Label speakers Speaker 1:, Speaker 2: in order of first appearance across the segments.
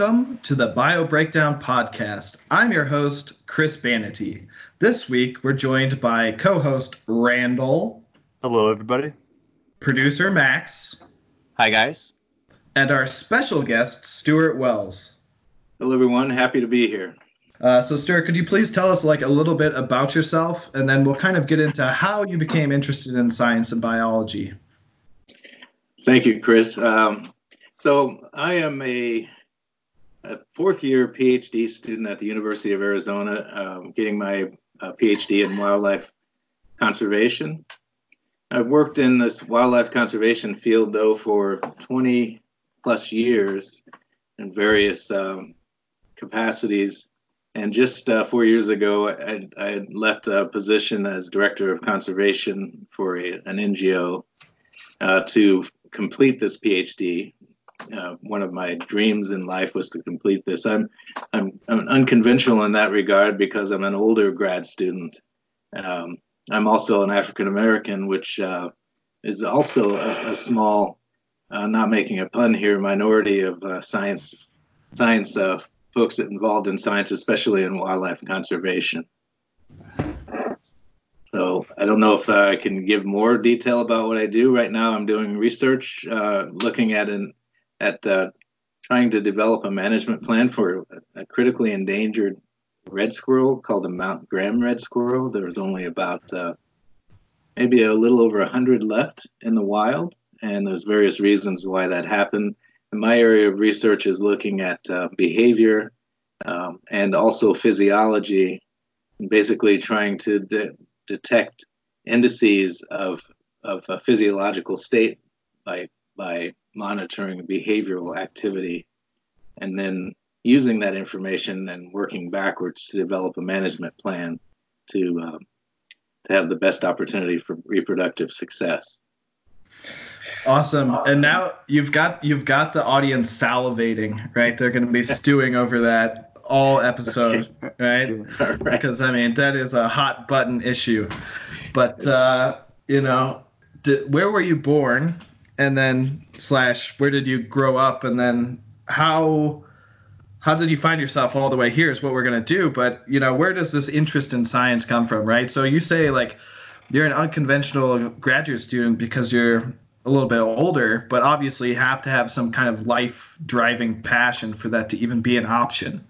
Speaker 1: Welcome to the Bio Breakdown Podcast. I'm your host, Chris Banity. This week, we're joined by co host Randall.
Speaker 2: Hello, everybody.
Speaker 1: Producer Max.
Speaker 3: Hi, guys.
Speaker 1: And our special guest, Stuart Wells.
Speaker 4: Hello, everyone. Happy to be here.
Speaker 1: Uh, so, Stuart, could you please tell us like a little bit about yourself, and then we'll kind of get into how you became interested in science and biology.
Speaker 4: Thank you, Chris. Um, so, I am a a fourth year PhD student at the University of Arizona, um, getting my uh, PhD in wildlife conservation. I've worked in this wildlife conservation field though for 20 plus years in various um, capacities. And just uh, four years ago, I, I, left a position as director of conservation for a, an NGO uh, to complete this PhD uh, one of my dreams in life was to complete this. I'm, I'm, I'm unconventional in that regard because I'm an older grad student. Um, I'm also an African American, which uh, is also a, a small, uh, not making a pun here, minority of uh, science science uh, folks involved in science, especially in wildlife conservation. So I don't know if I can give more detail about what I do right now. I'm doing research, uh, looking at an at uh, trying to develop a management plan for a critically endangered red squirrel called the Mount Graham red squirrel. There was only about uh, maybe a little over 100 left in the wild, and there's various reasons why that happened. And my area of research is looking at uh, behavior um, and also physiology, basically trying to de- detect indices of, of a physiological state by, by monitoring behavioral activity and then using that information and working backwards to develop a management plan to um, to have the best opportunity for reproductive success.
Speaker 1: Awesome. And now you've got you've got the audience salivating, right? They're going to be stewing over that all episode, right? right? Because I mean that is a hot button issue. But uh, you know, did, where were you born? And then slash where did you grow up? And then how how did you find yourself all the way here is what we're going to do. But you know where does this interest in science come from right? So you say like you're an unconventional graduate student because you're a little bit older but obviously you have to have some kind of life driving passion for that to even be an option.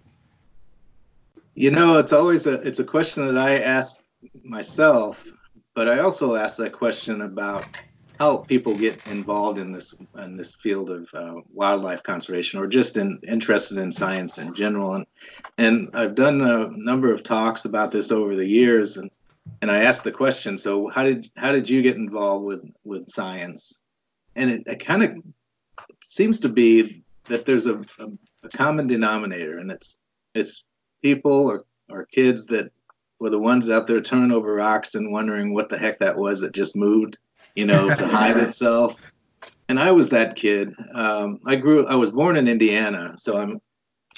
Speaker 4: You know it's always a it's a question that i ask myself but i also ask that question about how people get involved in this in this field of uh, wildlife conservation or just in, interested in science in general. And and I've done a number of talks about this over the years and and I asked the question so how did how did you get involved with with science? And it, it kind of seems to be that there's a, a, a common denominator and it's it's people or or kids that were the ones out there turning over rocks and wondering what the heck that was that just moved you know, to hide itself. And I was that kid. Um, I grew. I was born in Indiana, so I'm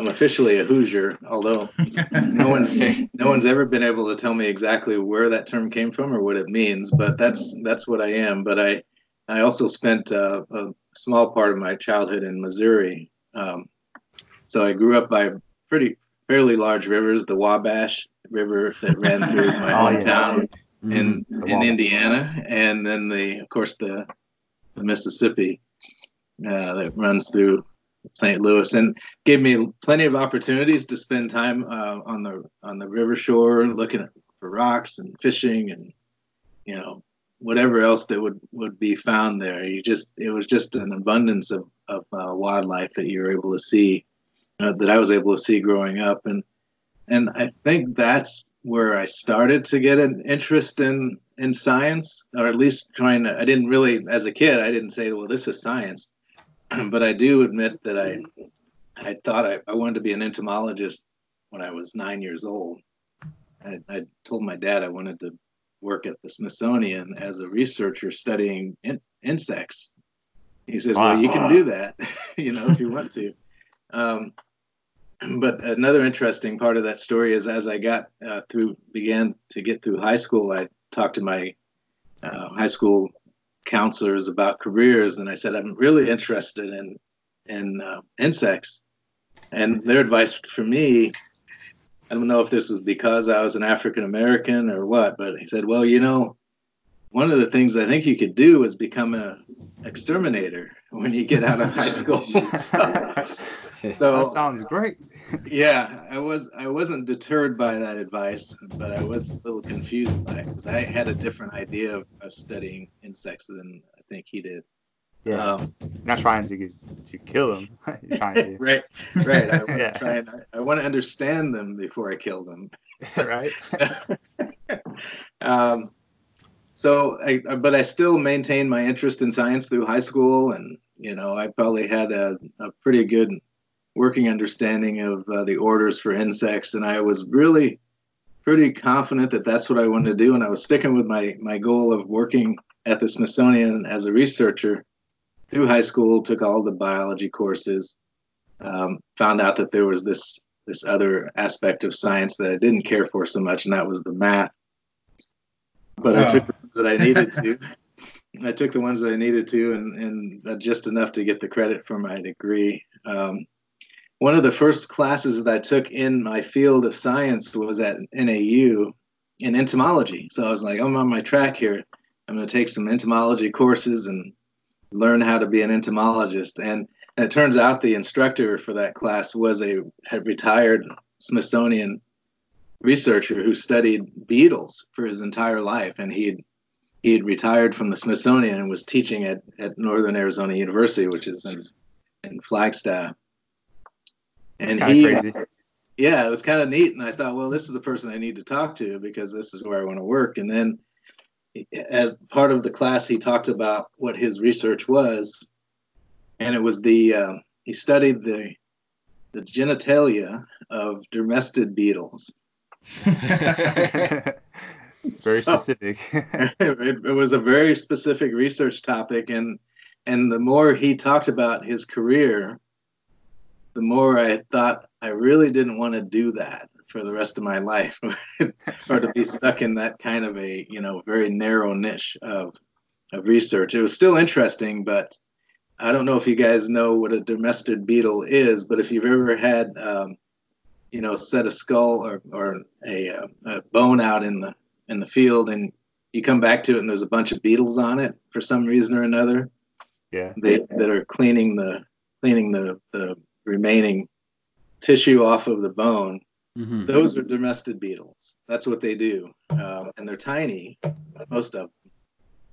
Speaker 4: I'm officially a Hoosier, although no one's no one's ever been able to tell me exactly where that term came from or what it means. But that's that's what I am. But I I also spent uh, a small part of my childhood in Missouri. Um, so I grew up by pretty fairly large rivers, the Wabash River that ran through my oh, hometown. In mm-hmm. in Indiana, and then the of course the, the Mississippi uh, that runs through St. Louis, and gave me plenty of opportunities to spend time uh, on the on the river shore, looking for rocks and fishing, and you know whatever else that would would be found there. You just it was just an abundance of of uh, wildlife that you were able to see, uh, that I was able to see growing up, and and I think that's where I started to get an interest in in science, or at least trying to. I didn't really, as a kid, I didn't say, "Well, this is science," but I do admit that I I thought I, I wanted to be an entomologist when I was nine years old. I, I told my dad I wanted to work at the Smithsonian as a researcher studying in, insects. He says. "Well, you can do that, you know, if you want to." Um, but another interesting part of that story is as I got uh, through, began to get through high school, I talked to my uh, high school counselors about careers, and I said I'm really interested in in uh, insects. and their advice for me, I don't know if this was because I was an African American or what, but he said, well, you know, one of the things I think you could do is become a exterminator when you get out of high school. so,
Speaker 2: so that sounds great.
Speaker 4: Yeah, I was I wasn't deterred by that advice, but I was a little confused by it because I had a different idea of, of studying insects than I think he did.
Speaker 2: Yeah. Um, not trying to to kill them. To.
Speaker 4: right. Right. I want yeah. to try and I, I want to understand them before I kill them.
Speaker 2: right.
Speaker 4: um, so I, but I still maintained my interest in science through high school, and you know, I probably had a, a pretty good working understanding of uh, the orders for insects, and I was really pretty confident that that's what I wanted to do, and I was sticking with my my goal of working at the Smithsonian as a researcher through high school. Took all the biology courses, um, found out that there was this this other aspect of science that I didn't care for so much, and that was the math. But I took that I needed to. I took the ones that I needed to, and, and just enough to get the credit for my degree. Um, one of the first classes that I took in my field of science was at NAU in entomology. So I was like, I'm on my track here. I'm going to take some entomology courses and learn how to be an entomologist. And, and it turns out the instructor for that class was a, retired Smithsonian researcher who studied beetles for his entire life, and he'd he had retired from the Smithsonian and was teaching at, at Northern Arizona University, which is in, in Flagstaff.
Speaker 2: And he, crazy.
Speaker 4: yeah, it was kind of neat. And I thought, well, this is the person I need to talk to because this is where I want to work. And then, as part of the class, he talked about what his research was, and it was the uh, he studied the the genitalia of dermestid beetles.
Speaker 2: very so, specific.
Speaker 4: it, it, was a very specific research topic, and and the more he talked about his career, the more I thought I really didn't want to do that for the rest of my life, or to be stuck in that kind of a you know very narrow niche of of research. It was still interesting, but I don't know if you guys know what a dermestid beetle is, but if you've ever had um, you know set a skull or, or a, a bone out in the in the field and you come back to it and there's a bunch of beetles on it for some reason or another.
Speaker 2: Yeah.
Speaker 4: They that are cleaning the cleaning the, the remaining tissue off of the bone. Mm-hmm. Those are dermestid beetles. That's what they do, uh, and they're tiny. Most of them.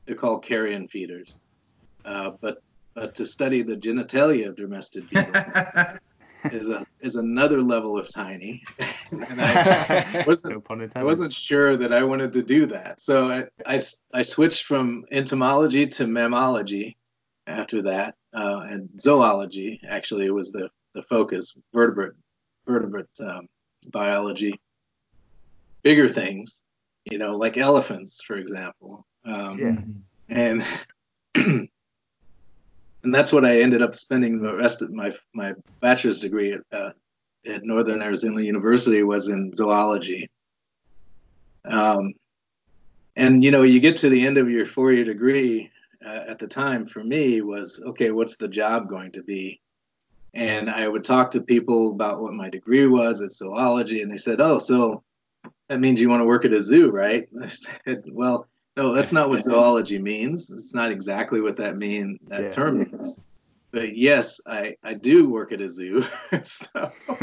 Speaker 4: They're called carrion feeders. Uh, but but to study the genitalia of dermestid beetles is a is another level of tiny, and I wasn't I wasn't sure that I wanted to do that. So I I, I switched from entomology to mammalogy after that, uh, and zoology actually was the the focus vertebrate vertebrate um, biology, bigger things, you know, like elephants, for example. Um, yeah. And and that's what I ended up spending the rest of my my bachelor's degree at, uh, at Northern Arizona University was in zoology. Um, and you know, you get to the end of your four-year degree. Uh, at the time, for me, was okay. What's the job going to be? And I would talk to people about what my degree was at zoology, and they said, "Oh, so that means you want to work at a zoo, right?" I said, "Well." No, that's not what zoology means. It's not exactly what that mean that yeah. term means. But yes, I, I do work at a zoo. so, so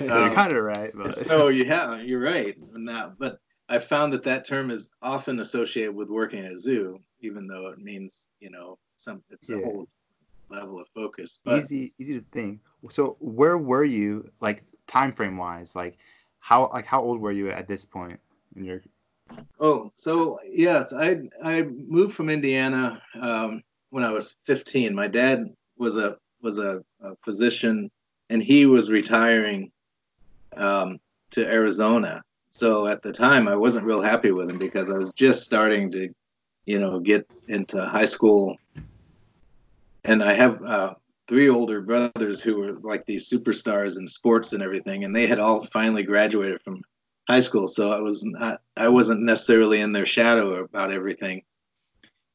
Speaker 2: you're um, kind of right. But.
Speaker 4: So yeah, you're right. Now, but I found that that term is often associated with working at a zoo, even though it means you know some it's yeah. a whole level of focus. But,
Speaker 2: easy easy to think. So where were you like time frame wise? Like how like how old were you at this point in your
Speaker 4: Oh, so yes, I I moved from Indiana um, when I was 15. My dad was a was a, a physician, and he was retiring um, to Arizona. So at the time, I wasn't real happy with him because I was just starting to, you know, get into high school, and I have uh, three older brothers who were like these superstars in sports and everything, and they had all finally graduated from high school, so I was not I wasn't necessarily in their shadow about everything.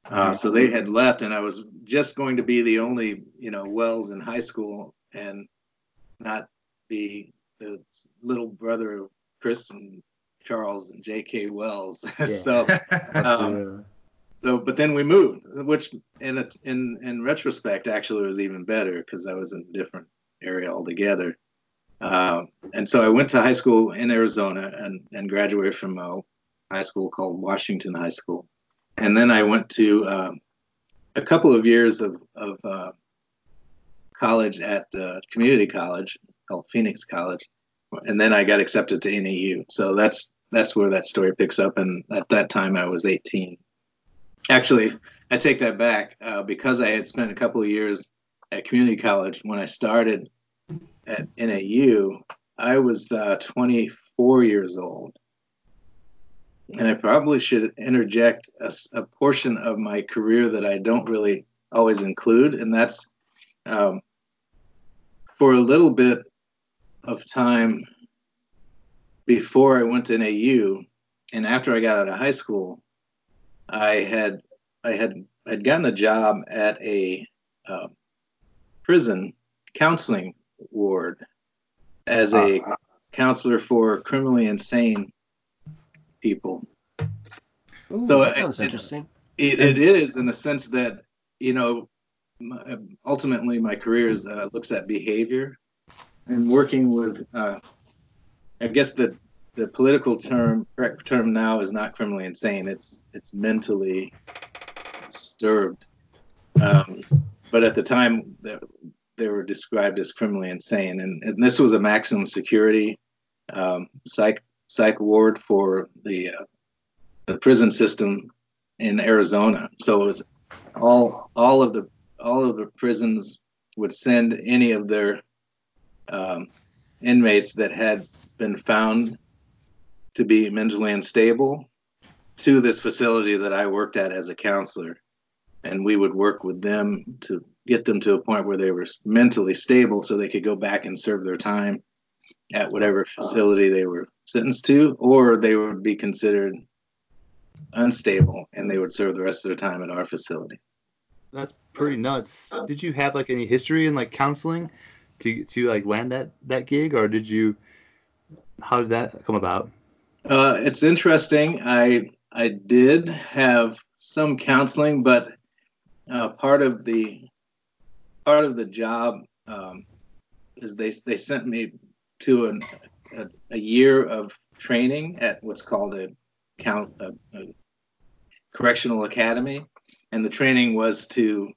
Speaker 4: Uh, so they had left, and I was just going to be the only you know Wells in high school, and not be the little brother of Chris and Charles and J.K. Wells. Yeah. so, um, so, but then we moved, which in a, in in retrospect actually was even better because I was in a different area altogether. Uh, and so I went to high school in Arizona and, and graduated from a high school called Washington High School. And then I went to um, a couple of years of, of uh, college at uh, community college called Phoenix College, and then I got accepted to NAU. So that's that's where that story picks up. And at that time, I was 18. Actually, I take that back uh, because I had spent a couple of years at community college when I started at NAU. I was uh, 24 years old. And I probably should interject a, a, portion of my career that I don't really always include, and that's um, for a little bit of time before I went to NAU and after I got out of high school, I had I had I'd gotten a job at a uh, prison counseling ward as a uh, counselor for criminally insane people.
Speaker 3: Ooh, so that sounds it, interesting.
Speaker 4: It, it is in the sense that you know ultimately my career is uh, looks at behavior and working with uh, I guess the the political term correct term now is not criminally insane. It's it's mentally disturbed. Um, but at the time they, were described as criminally insane. And, and this was a maximum security um, psych psych ward for the uh, the prison system in Arizona. So it was all all of the all of the prisons would send any of their um, inmates that had been found to be mentally unstable to this facility that I worked at as a counselor. And we would work with them to get them to a point where they were mentally stable so they could go back and serve their time at whatever facility they were sentenced to, or they would be considered unstable and they would serve the rest of their time at our facility
Speaker 2: that's pretty nuts. Did you have like any history in like counseling to to like land that that gig, or did you? How did that come about?
Speaker 4: Uh, it's interesting. I I did have some counseling, but uh, part of the part of the job um, is they they sent me to an, a, a year of training at what's called a count a, a correctional academy and the training was to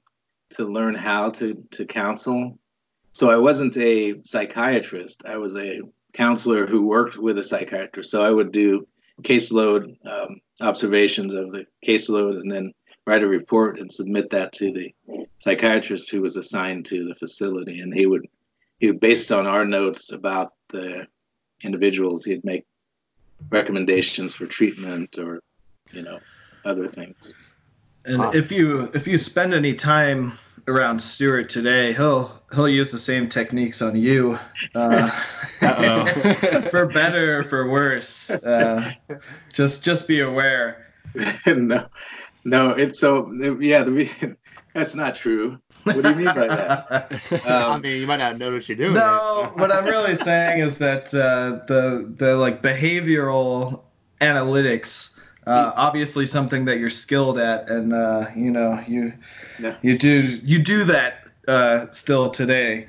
Speaker 4: to learn how to to counsel. So I wasn't a psychiatrist. I was a counselor who worked with a psychiatrist. So I would do caseload um, observations of the caseload and then write a report and submit that to the psychiatrist who was assigned to the facility. And he would, he would based on our notes about the individuals, he'd make recommendations for treatment or, you know, other things.
Speaker 1: And if you if you spend any time around Stuart today, he'll he'll use the same techniques on you, uh, for better or for worse. Uh, just just be aware.
Speaker 4: no, no, it's so yeah. The, that's not true. What do you mean by that?
Speaker 2: Um, I mean, you might not know what you're doing.
Speaker 1: No, what I'm really saying is that uh, the the like behavioral analytics uh, obviously something that you're skilled at, and uh, you know you yeah. you do you do that uh, still today.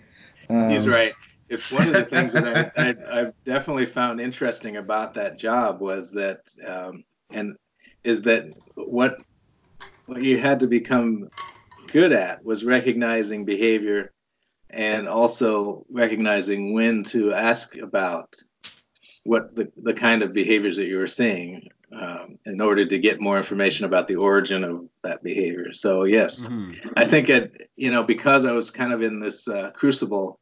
Speaker 4: Um, He's right. It's one of the things that I, I, have definitely found interesting about that job was that, um, and is that what what you had to become good at was recognizing behavior and also recognizing when to ask about what the, the kind of behaviors that you were seeing um, in order to get more information about the origin of that behavior. So yes, mm-hmm. I think it, you know, because I was kind of in this uh, crucible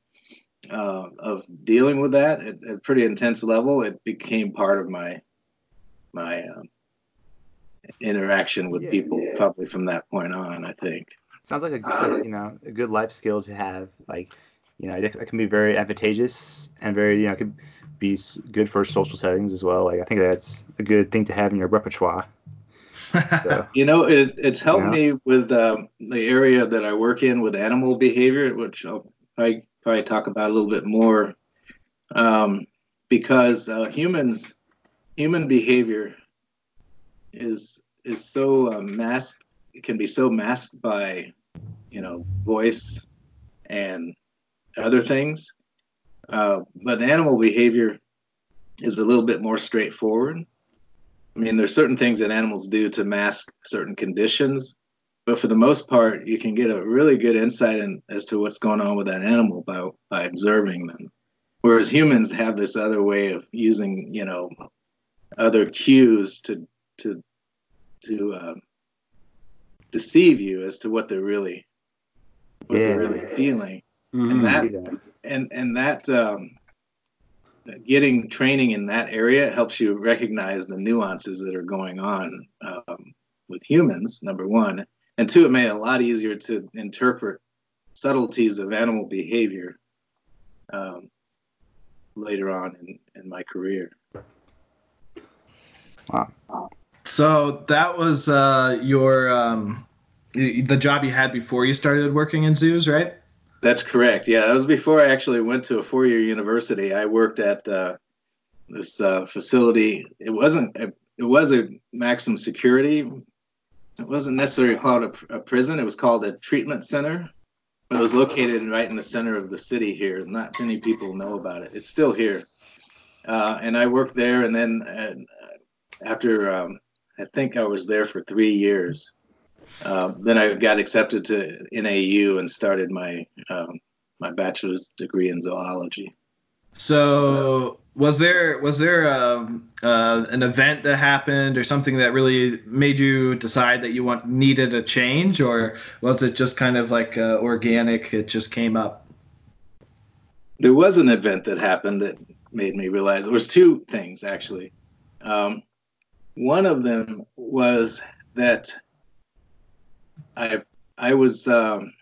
Speaker 4: uh, of dealing with that at, a pretty intense level, it became part of my my um, interaction with yeah, people yeah. probably from that point on. I think.
Speaker 2: Sounds like a good, you know a good life skill to have. Like you know, it, it can be very advantageous and very you know could be good for social settings as well. Like I think that's a good thing to have in your repertoire.
Speaker 4: So, you know, it, it's helped you know? me with um, the area that I work in with animal behavior, which I'll probably, probably talk about a little bit more um, because uh, humans human behavior is is so uh, masked it can be so masked by you know voice and other things uh, but animal behavior is a little bit more straightforward i mean there's certain things that animals do to mask certain conditions but for the most part you can get a really good insight in, as to what's going on with that animal by, by observing them whereas humans have this other way of using you know other cues to to to um, deceive you as to what they're really what yeah. they're really feeling mm-hmm. and that, that, and and that um, getting training in that area helps you recognize the nuances that are going on um, with humans number one and two it made it a lot easier to interpret subtleties of animal behavior um, later on in, in my career
Speaker 1: Wow. So that was uh, your um, the job you had before you started working in zoos, right?
Speaker 4: That's correct. Yeah, that was before I actually went to a four-year university. I worked at uh, this uh, facility. It wasn't. A, it was a maximum security. It wasn't necessarily called a, a prison. It was called a treatment center. It was located right in the center of the city here. Not many people know about it. It's still here. Uh, and I worked there, and then uh, after um, I think I was there for three years. Uh, then I got accepted to NAU and started my um, my bachelor's degree in zoology.
Speaker 1: So was there was there um, uh, an event that happened or something that really made you decide that you want needed a change, or was it just kind of like uh, organic? It just came up.
Speaker 4: There was an event that happened that made me realize there was two things actually. Um, one of them was that I I was um,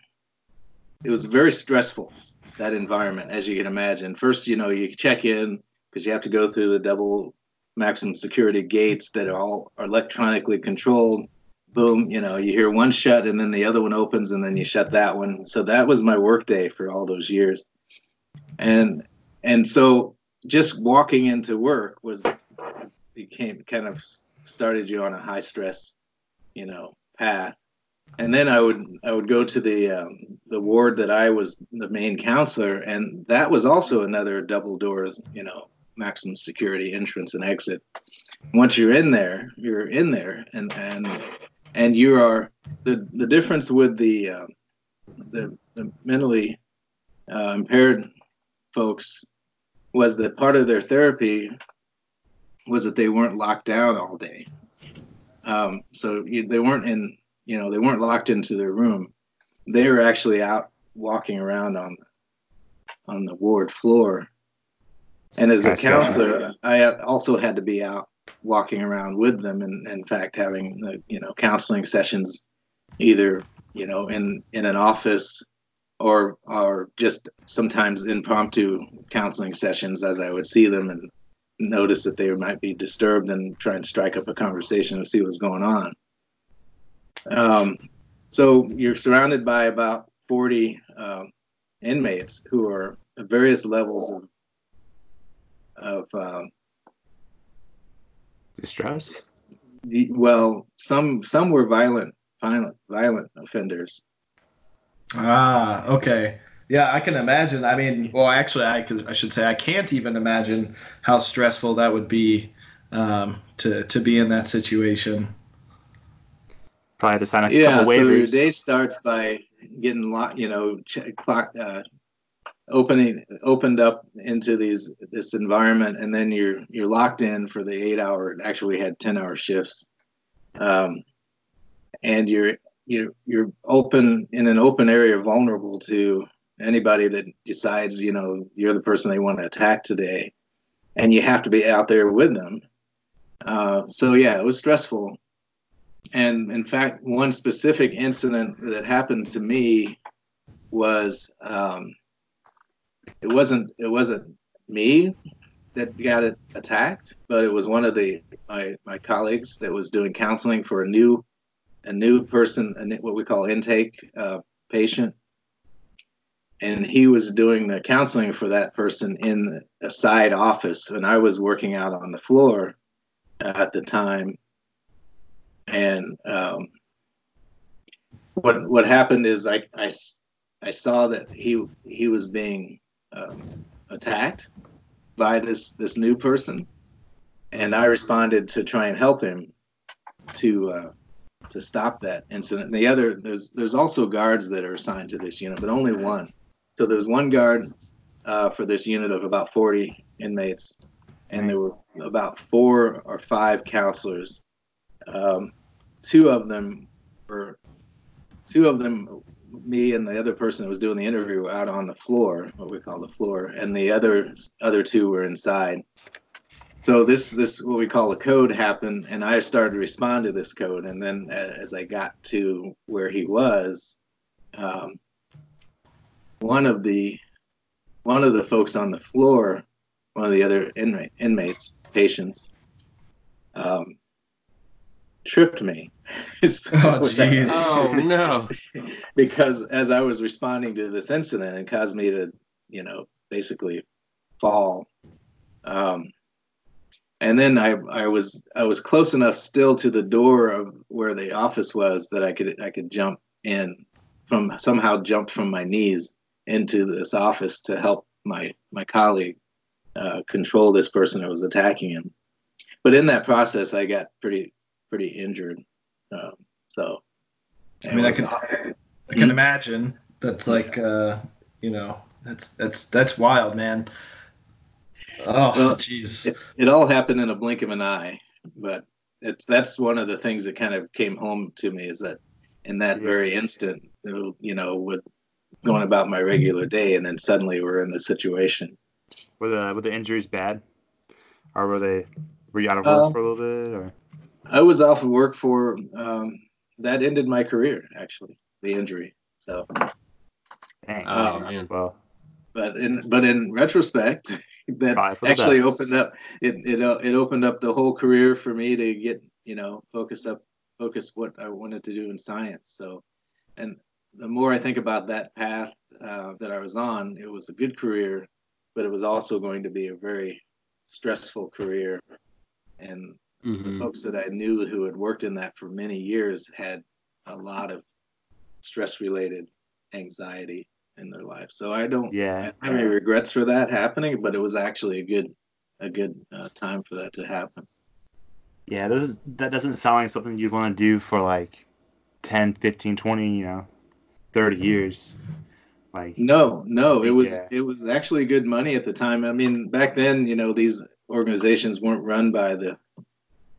Speaker 4: it was very stressful that environment as you can imagine. First, you know, you check in because you have to go through the double maximum security gates that are all electronically controlled. Boom, you know, you hear one shut and then the other one opens and then you shut that one. So that was my work day for all those years. And and so just walking into work was became kind of started you on a high stress, you know, path. And then I would I would go to the um, the ward that I was the main counselor, and that was also another double doors, you know, maximum security entrance and exit. Once you're in there, you're in there, and and and you are the the difference with the uh, the, the mentally uh, impaired folks was that part of their therapy was that they weren't locked down all day. Um, so you, they weren't in, you know, they weren't locked into their room. They were actually out walking around on on the ward floor. And as a counselor, I also had to be out walking around with them, and in fact having the, you know counseling sessions, either you know in in an office or or just sometimes impromptu counseling sessions as I would see them and notice that they might be disturbed and try and strike up a conversation and see what's going on. Um, so you're surrounded by about 40 um, inmates who are at various levels of of um,
Speaker 2: distress.
Speaker 4: Well, some some were violent, violent, violent offenders.
Speaker 1: Ah, okay. Yeah, I can imagine. I mean, well, actually, I could, I should say I can't even imagine how stressful that would be um, to to be in that situation.
Speaker 2: Probably to sign a
Speaker 4: yeah,
Speaker 2: couple waivers.
Speaker 4: so your day starts by getting locked, you know, clock, uh, opening opened up into these this environment, and then you're you're locked in for the eight hour. Actually, we had ten hour shifts, um, and you're you're you're open in an open area, vulnerable to anybody that decides, you know, you're the person they want to attack today, and you have to be out there with them. Uh, so yeah, it was stressful. And in fact, one specific incident that happened to me was um, it wasn't it wasn't me that got it attacked, but it was one of the my my colleagues that was doing counseling for a new a new person, a, what we call intake uh, patient and he was doing the counseling for that person in a side office, and I was working out on the floor at the time. And um, what what happened is I, I, I saw that he he was being um, attacked by this this new person, and I responded to try and help him to uh, to stop that incident. And the other there's there's also guards that are assigned to this unit, but only one. So there's one guard uh, for this unit of about 40 inmates, and there were about four or five counselors. Um, two of them were two of them, me and the other person that was doing the interview, were out on the floor, what we call the floor, and the other other two were inside. So this this what we call a code happened, and I started to respond to this code, and then as I got to where he was, um, one of the one of the folks on the floor, one of the other inmate, inmates, patients, um, tripped me.
Speaker 1: so, oh jeez.
Speaker 3: oh no.
Speaker 4: because as I was responding to this incident, it caused me to, you know, basically fall. Um, and then I, I was I was close enough still to the door of where the office was that I could I could jump in from somehow jumped from my knees into this office to help my my colleague uh, control this person that was attacking him. But in that process, I got pretty pretty injured. Um, so
Speaker 1: I mean, I can I can hmm? imagine that's like uh, you know that's that's that's wild, man. Oh, jeez.
Speaker 4: Well, it, it all happened in a blink of an eye, but it's that's one of the things that kind of came home to me is that in that very instant, you know, with going about my regular day, and then suddenly we're in this situation.
Speaker 2: Were the were the injuries bad, or were they were you out of work um, for a little bit, or?
Speaker 4: I was off of work for um, that ended my career actually, the injury. So.
Speaker 2: Dang. Oh man. Well.
Speaker 4: But in but in retrospect, that actually best. opened up it it uh, it opened up the whole career for me to get you know focus up focus what I wanted to do in science. So, and the more I think about that path uh, that I was on, it was a good career, but it was also going to be a very stressful career. And mm-hmm. the folks that I knew who had worked in that for many years had a lot of stress related anxiety in their life. So I don't
Speaker 2: yeah.
Speaker 4: have any regrets for that happening, but it was actually a good a good uh, time for that to happen.
Speaker 2: Yeah, this is, that doesn't sound like something you'd want to do for like 10, 15, 20, you know, 30 years. Like
Speaker 4: No, no, it was yeah. it was actually good money at the time. I mean, back then, you know, these organizations weren't run by the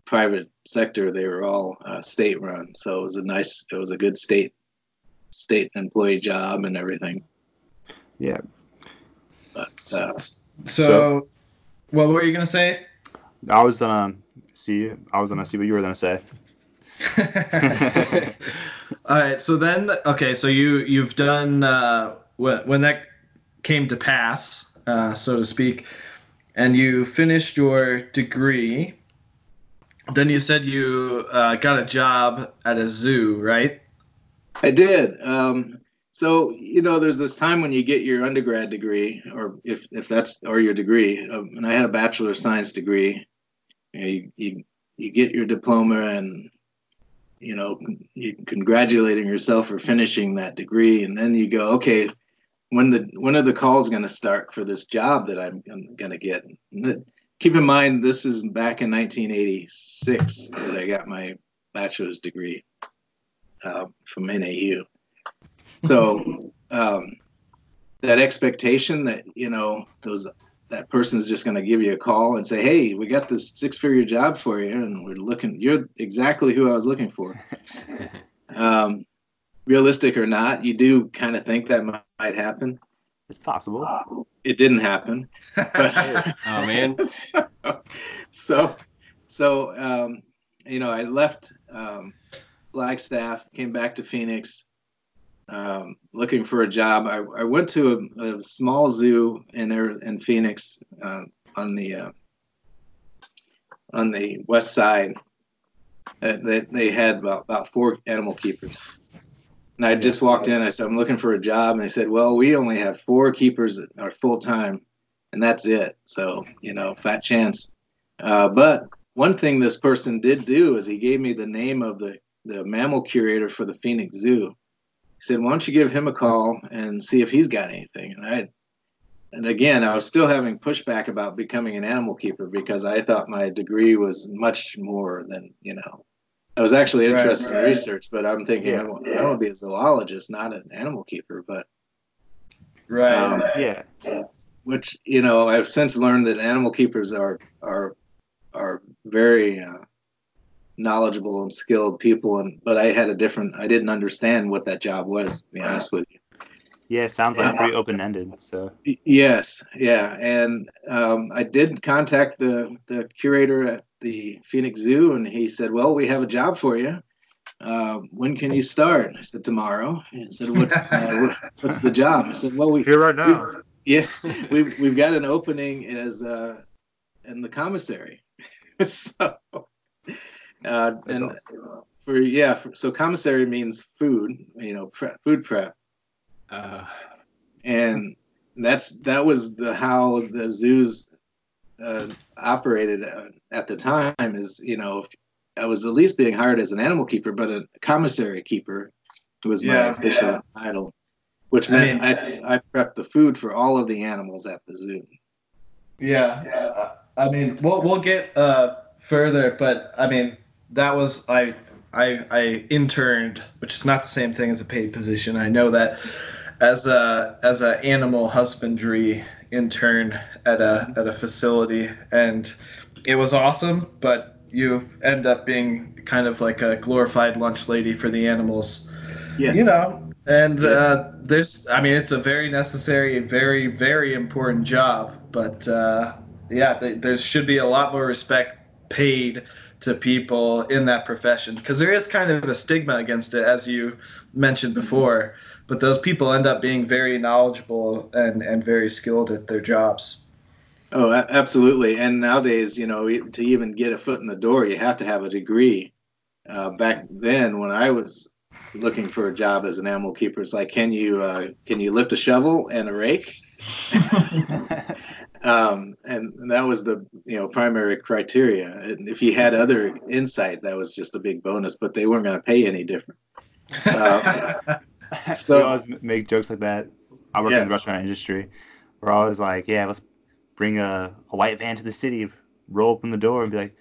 Speaker 4: private sector; they were all uh, state run. So it was a nice, it was a good state state employee job and everything.
Speaker 2: Yeah.
Speaker 4: But, uh,
Speaker 1: so, so, what were you gonna say?
Speaker 2: I was gonna see I was gonna see what you were gonna say.
Speaker 1: All right. So then, okay. So you you've done uh, when when that came to pass, uh, so to speak, and you finished your degree. Then you said you uh, got a job at a zoo, right?
Speaker 4: I did. Um, so you know, there's this time when you get your undergrad degree, or if if that's or your degree. Um, and I had a bachelor of science degree. You, know, you, you you get your diploma and you know, you congratulating yourself for finishing that degree, and then you go, okay, when the when are the calls going to start for this job that I'm going to get? Keep in mind, this is back in 1986 that I got my bachelor's degree uh, from NAU. So um, that expectation that you know those that person's just going to give you a call and say, "Hey, we got this six-figure job for you, and we're looking. You're exactly who I was looking for." um, realistic or not, you do kind of think that might happen.
Speaker 2: It's possible. Uh,
Speaker 4: it didn't happen.
Speaker 3: oh man.
Speaker 4: so, so, so um, you know, I left um, Flagstaff, came back to Phoenix, um, looking for a job. I, I went to a, a, small zoo in there in Phoenix uh, on the uh, on the west side. Uh, they, they had about, about four animal keepers, And I just walked in. I said, I'm looking for a job. And they said, Well, we only have four keepers that are full time, and that's it. So, you know, fat chance. Uh, but one thing this person did do is he gave me the name of the, the mammal curator for the Phoenix Zoo. He said, Why don't you give him a call and see if he's got anything? And I and again, I was still having pushback about becoming an animal keeper because I thought my degree was much more than, you know, I was actually interested right, right. in research, but I'm thinking yeah. I want to be a zoologist, not an animal keeper. But
Speaker 1: right, um,
Speaker 2: yeah.
Speaker 4: Which you know, I've since learned that animal keepers are are are very uh, knowledgeable and skilled people, and but I had a different. I didn't understand what that job was. To be honest with you.
Speaker 2: Yeah, sounds like pretty open ended. So
Speaker 4: yes, yeah, and um, I did contact the the curator at the Phoenix Zoo, and he said, "Well, we have a job for you. Uh, when can you start?" I said, "Tomorrow." He said, "What's uh, what's the job?" I said, "Well, we
Speaker 2: here right now."
Speaker 4: We, yeah, we've we've got an opening as uh, in the commissary. so, uh, and awesome. for yeah, for, so commissary means food, you know, prep, food prep. Uh, and that's that was the how the zoos uh, operated uh, at the time. Is you know I was at least being hired as an animal keeper, but a commissary keeper was my yeah, official yeah. title, which meant I, mean, I, I prepped the food for all of the animals at the zoo.
Speaker 1: Yeah, yeah. I mean we'll we'll get uh, further, but I mean that was I I I interned, which is not the same thing as a paid position. I know that as a as an animal husbandry intern at a at a facility, and it was awesome. But you end up being kind of like a glorified lunch lady for the animals. Yes. You know, and yes. uh, there's I mean it's a very necessary, very very important job. But uh, yeah, th- there should be a lot more respect paid to people in that profession because there is kind of a stigma against it, as you mentioned before but those people end up being very knowledgeable and, and very skilled at their jobs.
Speaker 4: Oh, absolutely. And nowadays, you know, to even get a foot in the door, you have to have a degree. Uh, back then, when I was looking for a job as an animal keeper, it's like, can you uh, can you lift a shovel and a rake? um, and, and, that was the you know primary criteria. And if you had other insight, that was just a big bonus. But they weren't going to pay any different. Uh,
Speaker 2: so we always make jokes like that. I work yes. in the restaurant industry. We're always like, yeah, let's bring a, a white van to the city, roll open the door, and be like,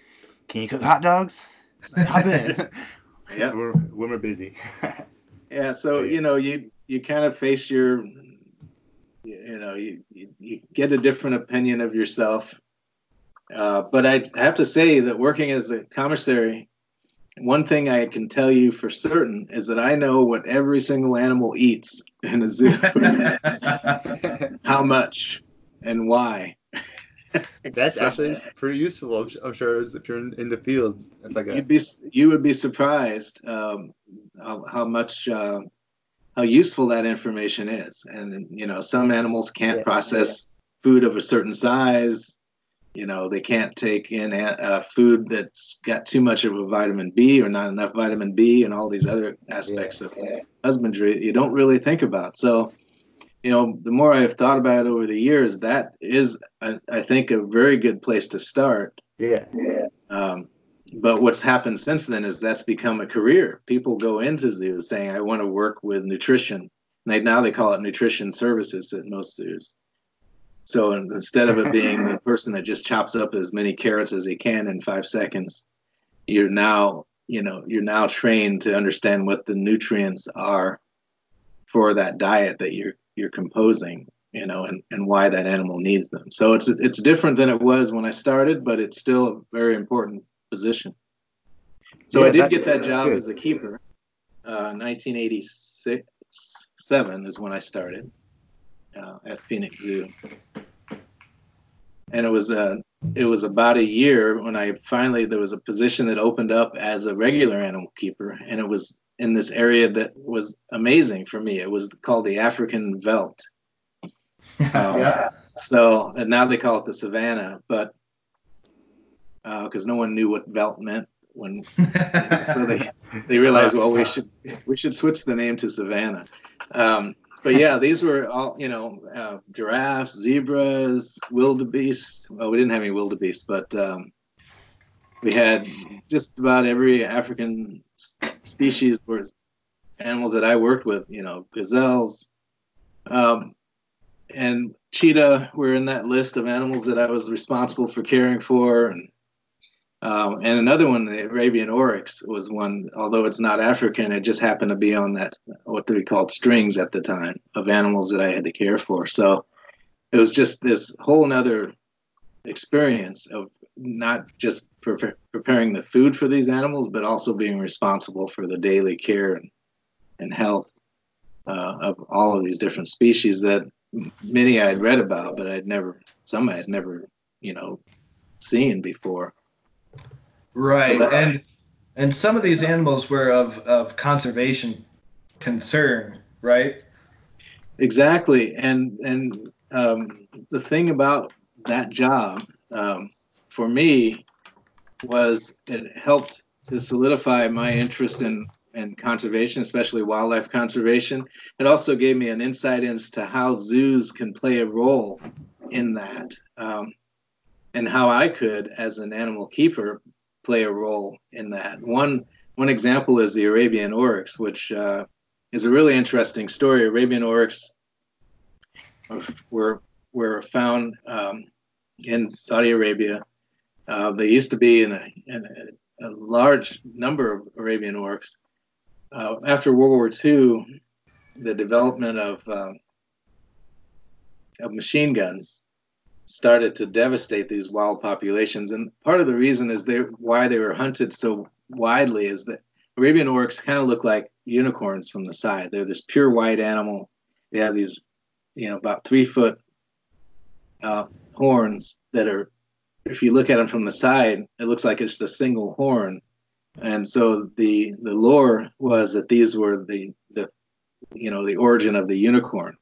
Speaker 2: can you cook hot dogs? Hop in.
Speaker 4: yeah,
Speaker 2: we're, when we're busy.
Speaker 4: yeah, so you know, you you kind of face your, you know, you you, you get a different opinion of yourself. Uh, but I have to say that working as a commissary one thing I can tell you for certain is that I know what every single animal eats in a zoo, how much and why.
Speaker 2: That's so, actually pretty useful. I'm, I'm sure if you're in, in, the field, it's like a...
Speaker 4: you'd be you would be surprised um, how, how, much uh, how useful that information is. And you know, some animals can't yeah, process yeah. food of a certain size you know they can't take in a, food that's got too much of a vitamin B or not enough vitamin B and all these other aspects yeah. of husbandry you don't really think about. So, you know, the more I've thought about it over the years, that is, I, I think, a very good place to start.
Speaker 2: Yeah.
Speaker 4: Um, but what's happened since then is that's become a career. People go into zoos saying, "I want to work with nutrition." They, now they call it nutrition services at most zoos. So instead of it being the person that just chops up as many carrots as he can in five seconds, you're now, you know, you're now trained to understand what the nutrients are for that diet that you're you're composing, you know, and, and why that animal needs them. So it's it's different than it was when I started, but it's still a very important position. So yeah, I did get that job good. as a keeper. Uh, 1986 seven is when I started uh, at Phoenix Zoo. And it was a it was about a year when I finally there was a position that opened up as a regular animal keeper, and it was in this area that was amazing for me. It was called the African Veldt. Um, yeah. So and now they call it the Savannah, but because uh, no one knew what Veldt meant when so they they realized well we should we should switch the name to Savannah. Um, but yeah, these were all you know uh, giraffes, zebras, wildebeest. Well, we didn't have any wildebeest, but um, we had just about every African species were animals that I worked with. You know, gazelles, um, and cheetah were in that list of animals that I was responsible for caring for, and um, and another one, the Arabian oryx, was one. Although it's not African, it just happened to be on that what we called strings at the time of animals that I had to care for. So it was just this whole other experience of not just pre- preparing the food for these animals, but also being responsible for the daily care and, and health uh, of all of these different species that many I had read about, but I'd never, some I had never, you know, seen before.
Speaker 1: Right, so and and some of these animals were of of conservation concern, right?
Speaker 4: Exactly, and and um, the thing about that job um, for me was it helped to solidify my interest in and conservation, especially wildlife conservation. It also gave me an insight into how zoos can play a role in that, um, and how I could, as an animal keeper, play a role in that. One one example is the Arabian oryx, which uh, is a really interesting story. Arabian oryx were were found um, in Saudi Arabia. Uh, they used to be in a, in a, a large number of Arabian oryx, uh, after World War II, the development of, uh, of machine guns started to devastate these wild populations. And part of the reason is they why they were hunted so widely is that Arabian oryx kind of look like unicorns from the side. They're this pure white animal. They have these, you know, about three foot uh, horns that are, if you look at them from the side, it looks like it's just a single horn and so the the lore was that these were the the you know the origin of the unicorn.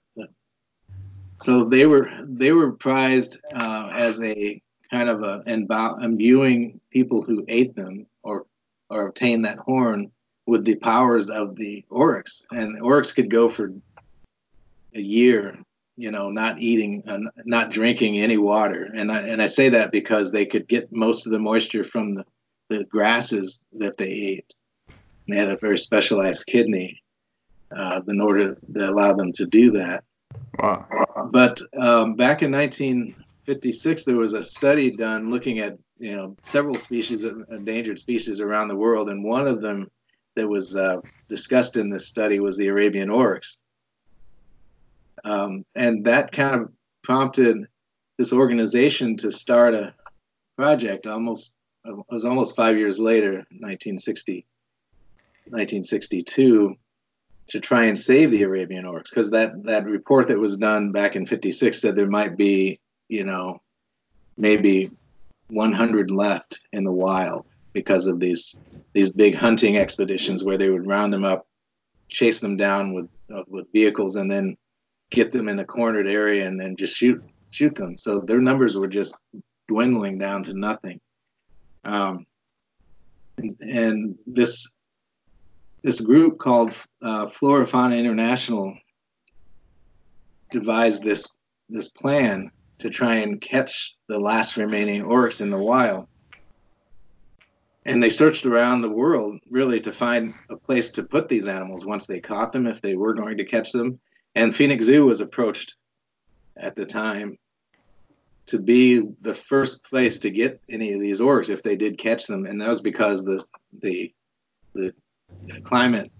Speaker 4: So they were they were prized uh, as a kind of a imbuing people who ate them or or obtained that horn with the powers of the oryx, and the oryx could go for a year, you know, not eating, uh, not drinking any water, and I, and I say that because they could get most of the moisture from the the grasses that they ate. They had a very specialized kidney uh, in order to allow them to do that. Wow. But um, back in 1956, there was a study done looking at you know several species of endangered species around the world, and one of them that was uh, discussed in this study was the Arabian oryx. Um, and that kind of prompted this organization to start a project almost it was almost five years later, 1960, 1962, to try and save the Arabian oryx because that that report that was done back in 56 said there might be, you know, maybe 100 left in the wild because of these these big hunting expeditions where they would round them up, chase them down with uh, with vehicles, and then get them in a cornered area and then just shoot shoot them. So their numbers were just dwindling down to nothing. Um, and, and, this this group called uh, Flora Fauna International devised this this plan to try and catch the last remaining oryx in the wild. And they searched around the world really to find a place to put these animals once they caught them, if they were going to catch them. And Phoenix Zoo was approached at the time to be the first place to get any of these oryx if they did catch them, and that was because the the the, the climate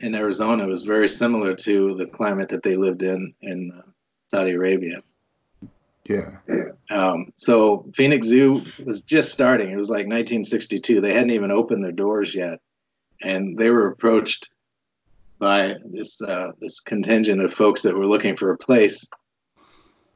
Speaker 4: in Arizona was very similar to the climate that they lived in in uh, Saudi Arabia.
Speaker 2: Yeah.
Speaker 4: Um, so Phoenix Zoo was just starting. It was like 1962. They hadn't even opened their doors yet, and they were approached by this uh, this contingent of folks that were looking for a place,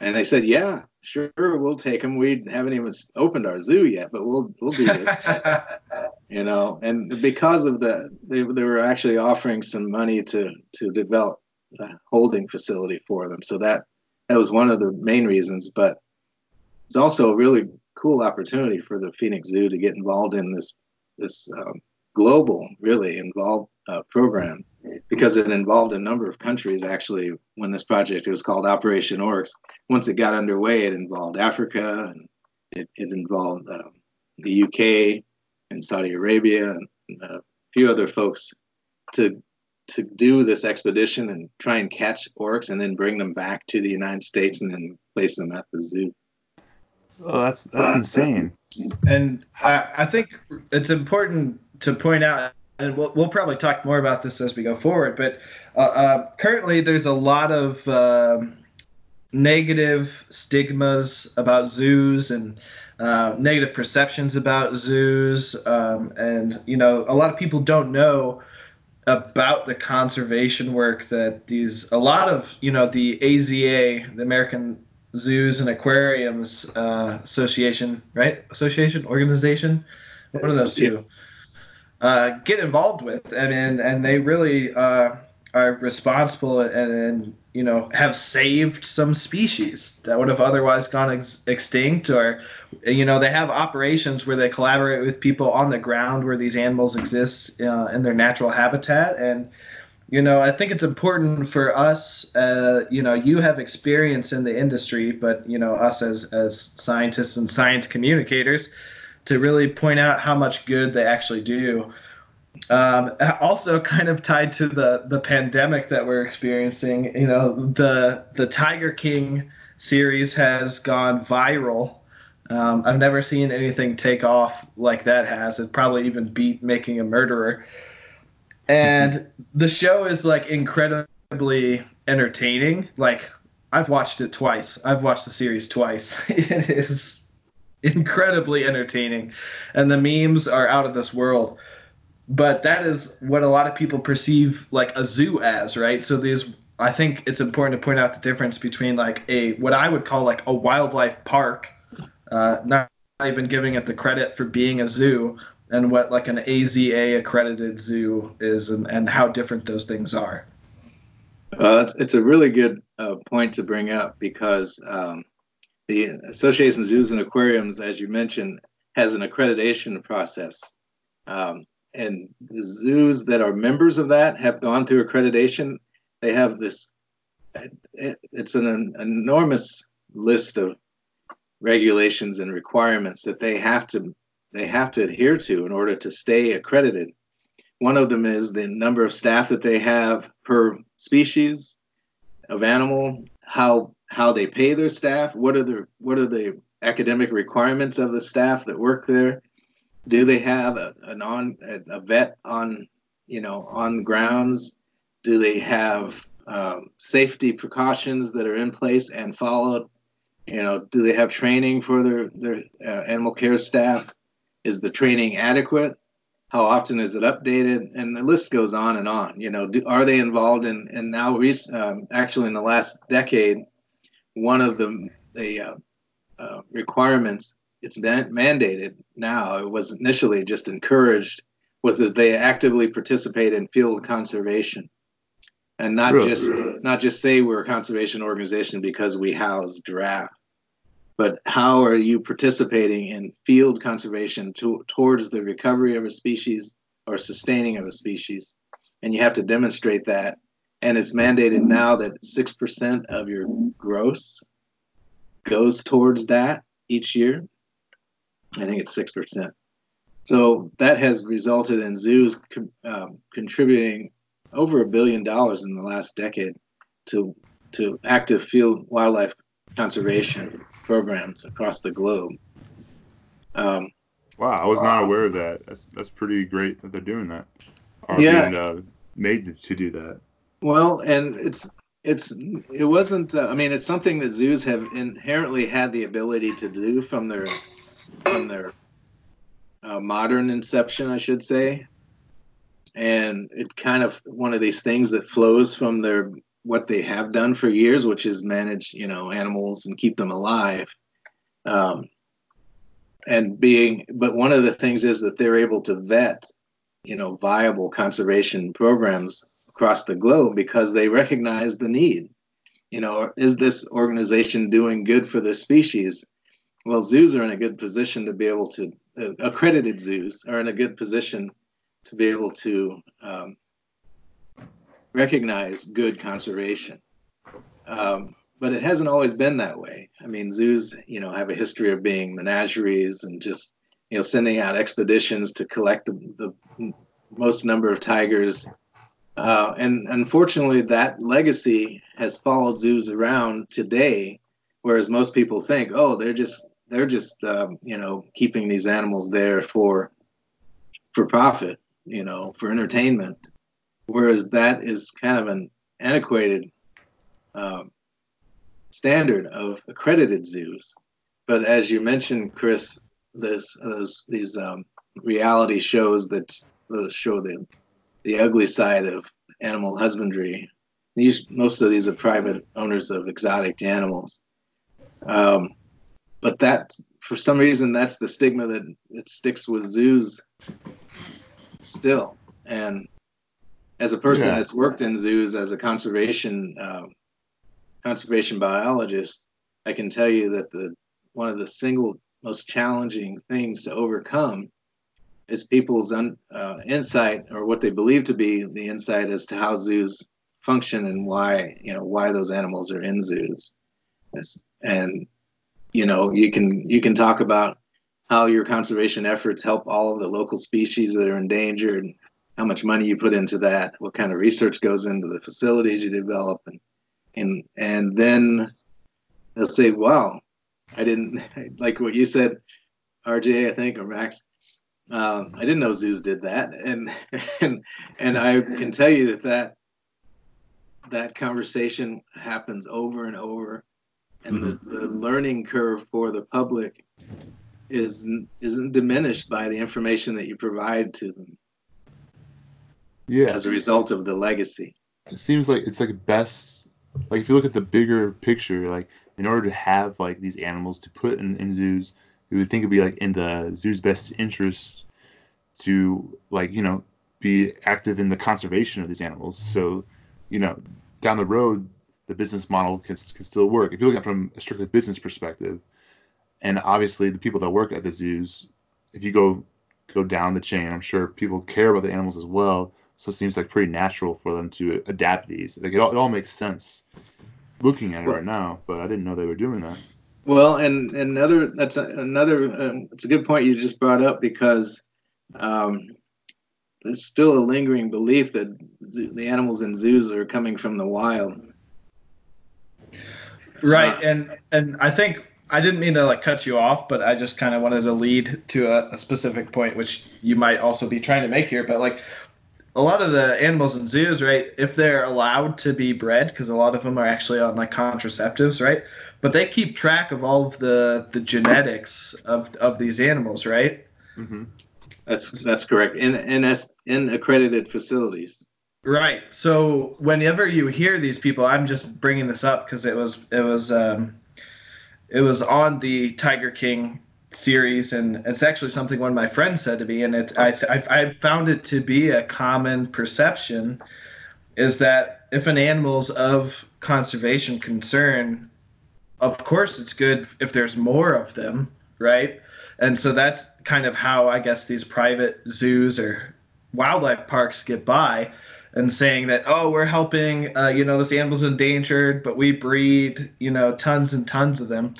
Speaker 4: and they said, "Yeah, sure, we'll take them. We haven't even opened our zoo yet, but we'll we'll do this. you know, and because of that, they they were actually offering some money to to develop a holding facility for them. So that that was one of the main reasons. But it's also a really cool opportunity for the Phoenix Zoo to get involved in this this um, global, really involved uh, program because it involved a number of countries. Actually, when this project was called Operation Oryx, once it got underway, it involved Africa and it, it involved um, the UK and Saudi Arabia and a few other folks to to do this expedition and try and catch oryx and then bring them back to the United States and then place them at the zoo.
Speaker 2: Oh, that's that's insane.
Speaker 1: And I, I think it's important to point out, and we'll, we'll probably talk more about this as we go forward, but uh, uh, currently there's a lot of uh, negative stigmas about zoos and uh, negative perceptions about zoos. Um, and, you know, a lot of people don't know about the conservation work that these, a lot of, you know, the AZA, the American Zoos and Aquariums uh, Association, right? Association, organization, one of those two, uh, get involved with. I mean, and they really uh, are responsible and, and, you know have saved some species that would have otherwise gone ex- extinct or you know they have operations where they collaborate with people on the ground where these animals exist uh, in their natural habitat. And you know i think it's important for us uh, you know you have experience in the industry but you know us as as scientists and science communicators to really point out how much good they actually do um, also, kind of tied to the the pandemic that we're experiencing, you know, the the Tiger King series has gone viral. Um, I've never seen anything take off like that has. It probably even beat Making a Murderer. And the show is like incredibly entertaining. Like I've watched it twice. I've watched the series twice. it is incredibly entertaining, and the memes are out of this world but that is what a lot of people perceive like a zoo as, right? So these I think it's important to point out the difference between like a what I would call like a wildlife park, uh, not even giving it the credit for being a zoo, and what like an AZA accredited zoo is, and, and how different those things are.
Speaker 4: Uh, it's a really good uh, point to bring up because um, the Association of Zoos and Aquariums, as you mentioned, has an accreditation process. Um, and the zoos that are members of that have gone through accreditation. They have this. It's an, enormous list of regulations and requirements that they have to they have to adhere to in order to stay accredited. One of them is the number of staff that they have per species of animal, how how they pay their staff, what are the what are the academic requirements of the staff that work there, do they have a, an on a vet on you know on grounds? Do they have um, safety precautions that are in place and followed? You know, do they have training for their their uh, animal care staff? Is the training adequate? How often is it updated? And the list goes on and on. You know, do, are they involved in? And now, um, actually, in the last decade, one of the the uh, uh, requirements it's mandated now. It was initially just encouraged was that they actively participate in field conservation and not really? just not just say we're a conservation organization because we house giraffe but how are you participating in field conservation to, towards the recovery of a species or sustaining of a species and you have to demonstrate that and it's mandated now that 6% of your gross goes towards that each year I think it's six percent. So that has resulted in zoos um, contributing over a billion dollars in the last decade to to active field wildlife conservation programs across the globe.
Speaker 5: Um, wow, I was not aware of that. That's that's pretty great that they're doing that.
Speaker 4: Are yeah.
Speaker 5: being uh, made to do that.
Speaker 4: Well, and it's it's it wasn't. Uh, I mean, it's something that zoos have inherently had the ability to do from their from their uh, modern inception, I should say. And it kind of one of these things that flows from their what they have done for years, which is manage, you know, animals and keep them alive. Um, and being, but one of the things is that they're able to vet, you know, viable conservation programs across the globe because they recognize the need. You know, is this organization doing good for this species? Well, zoos are in a good position to be able to uh, accredited zoos are in a good position to be able to um, recognize good conservation. Um, but it hasn't always been that way. I mean, zoos, you know, have a history of being menageries and just, you know, sending out expeditions to collect the, the most number of tigers. Uh, and unfortunately, that legacy has followed zoos around today, whereas most people think, oh, they're just they're just um, you know keeping these animals there for for profit, you know, for entertainment, whereas that is kind of an antiquated um, standard of accredited zoos. But as you mentioned, Chris, this those these um, reality shows that show the the ugly side of animal husbandry. These most of these are private owners of exotic animals. Um, but that for some reason that's the stigma that it sticks with zoos still. And as a person
Speaker 5: Yeah.
Speaker 4: that's worked in zoos as a conservation um, conservation biologist, I can tell you that the one of the single most challenging things to overcome is people's un, uh, insight or what they believe to be the insight as to how zoos function and why you know why those animals are in zoos. It's- and you know you can you can talk about how your conservation efforts help all of the local species that are endangered, how much money you put into that, what kind of research goes into the facilities you develop, and and and then they'll say, "Wow, I didn't like what you said, RJ, I think, or Max. Um, I didn't know zoos did that." And and and I can tell you that that that conversation happens over and over, and the, mm-hmm. the learning curve for the public is isn't diminished by the information that you provide to them
Speaker 5: Yeah.
Speaker 4: as a result of the legacy.
Speaker 5: it seems like it's like best like if you look at the bigger picture like in order to have like these animals to put in, in zoos you would think it'd be like in the zoo's best interest to like you know be active in the conservation of these animals so you know down the road the business model can, can still work if you look at it from a strictly business perspective and obviously the people that work at the zoos if you go go down the chain i'm sure people care about the animals as well so it seems like pretty natural for them to adapt these. Like it all, it all makes sense looking at it right now, but I didn't know they were doing that.
Speaker 4: Well, and another that's a, another um, it's a good point you just brought up because um, there's still a lingering belief that the animals in zoos are coming from the wild.
Speaker 1: Right,
Speaker 4: Uh,
Speaker 1: and and I think I didn't mean to like cut you off, but I just kind of wanted to lead to a, a specific point, which you might also be trying to make here. But like a lot of the animals in zoos, right? If they're allowed to be bred, because a lot of them are actually on like contraceptives, right? But they keep track of all of the the genetics of of these animals, right?
Speaker 5: Mm-hmm.
Speaker 4: That's that's correct. In in as in accredited facilities.
Speaker 1: Right. So whenever you hear these people, I'm just bringing this up because it was it was um, it was on the Tiger King series, and it's actually something one of my friends said to me, and it I I, found it to be a common perception is that if an animal's of conservation concern, of course it's good if there's more of them, right? And so that's kind of how I guess these private zoos or wildlife parks get by and saying that oh we're helping uh, you know this animal's endangered but we breed you know tons and tons of them.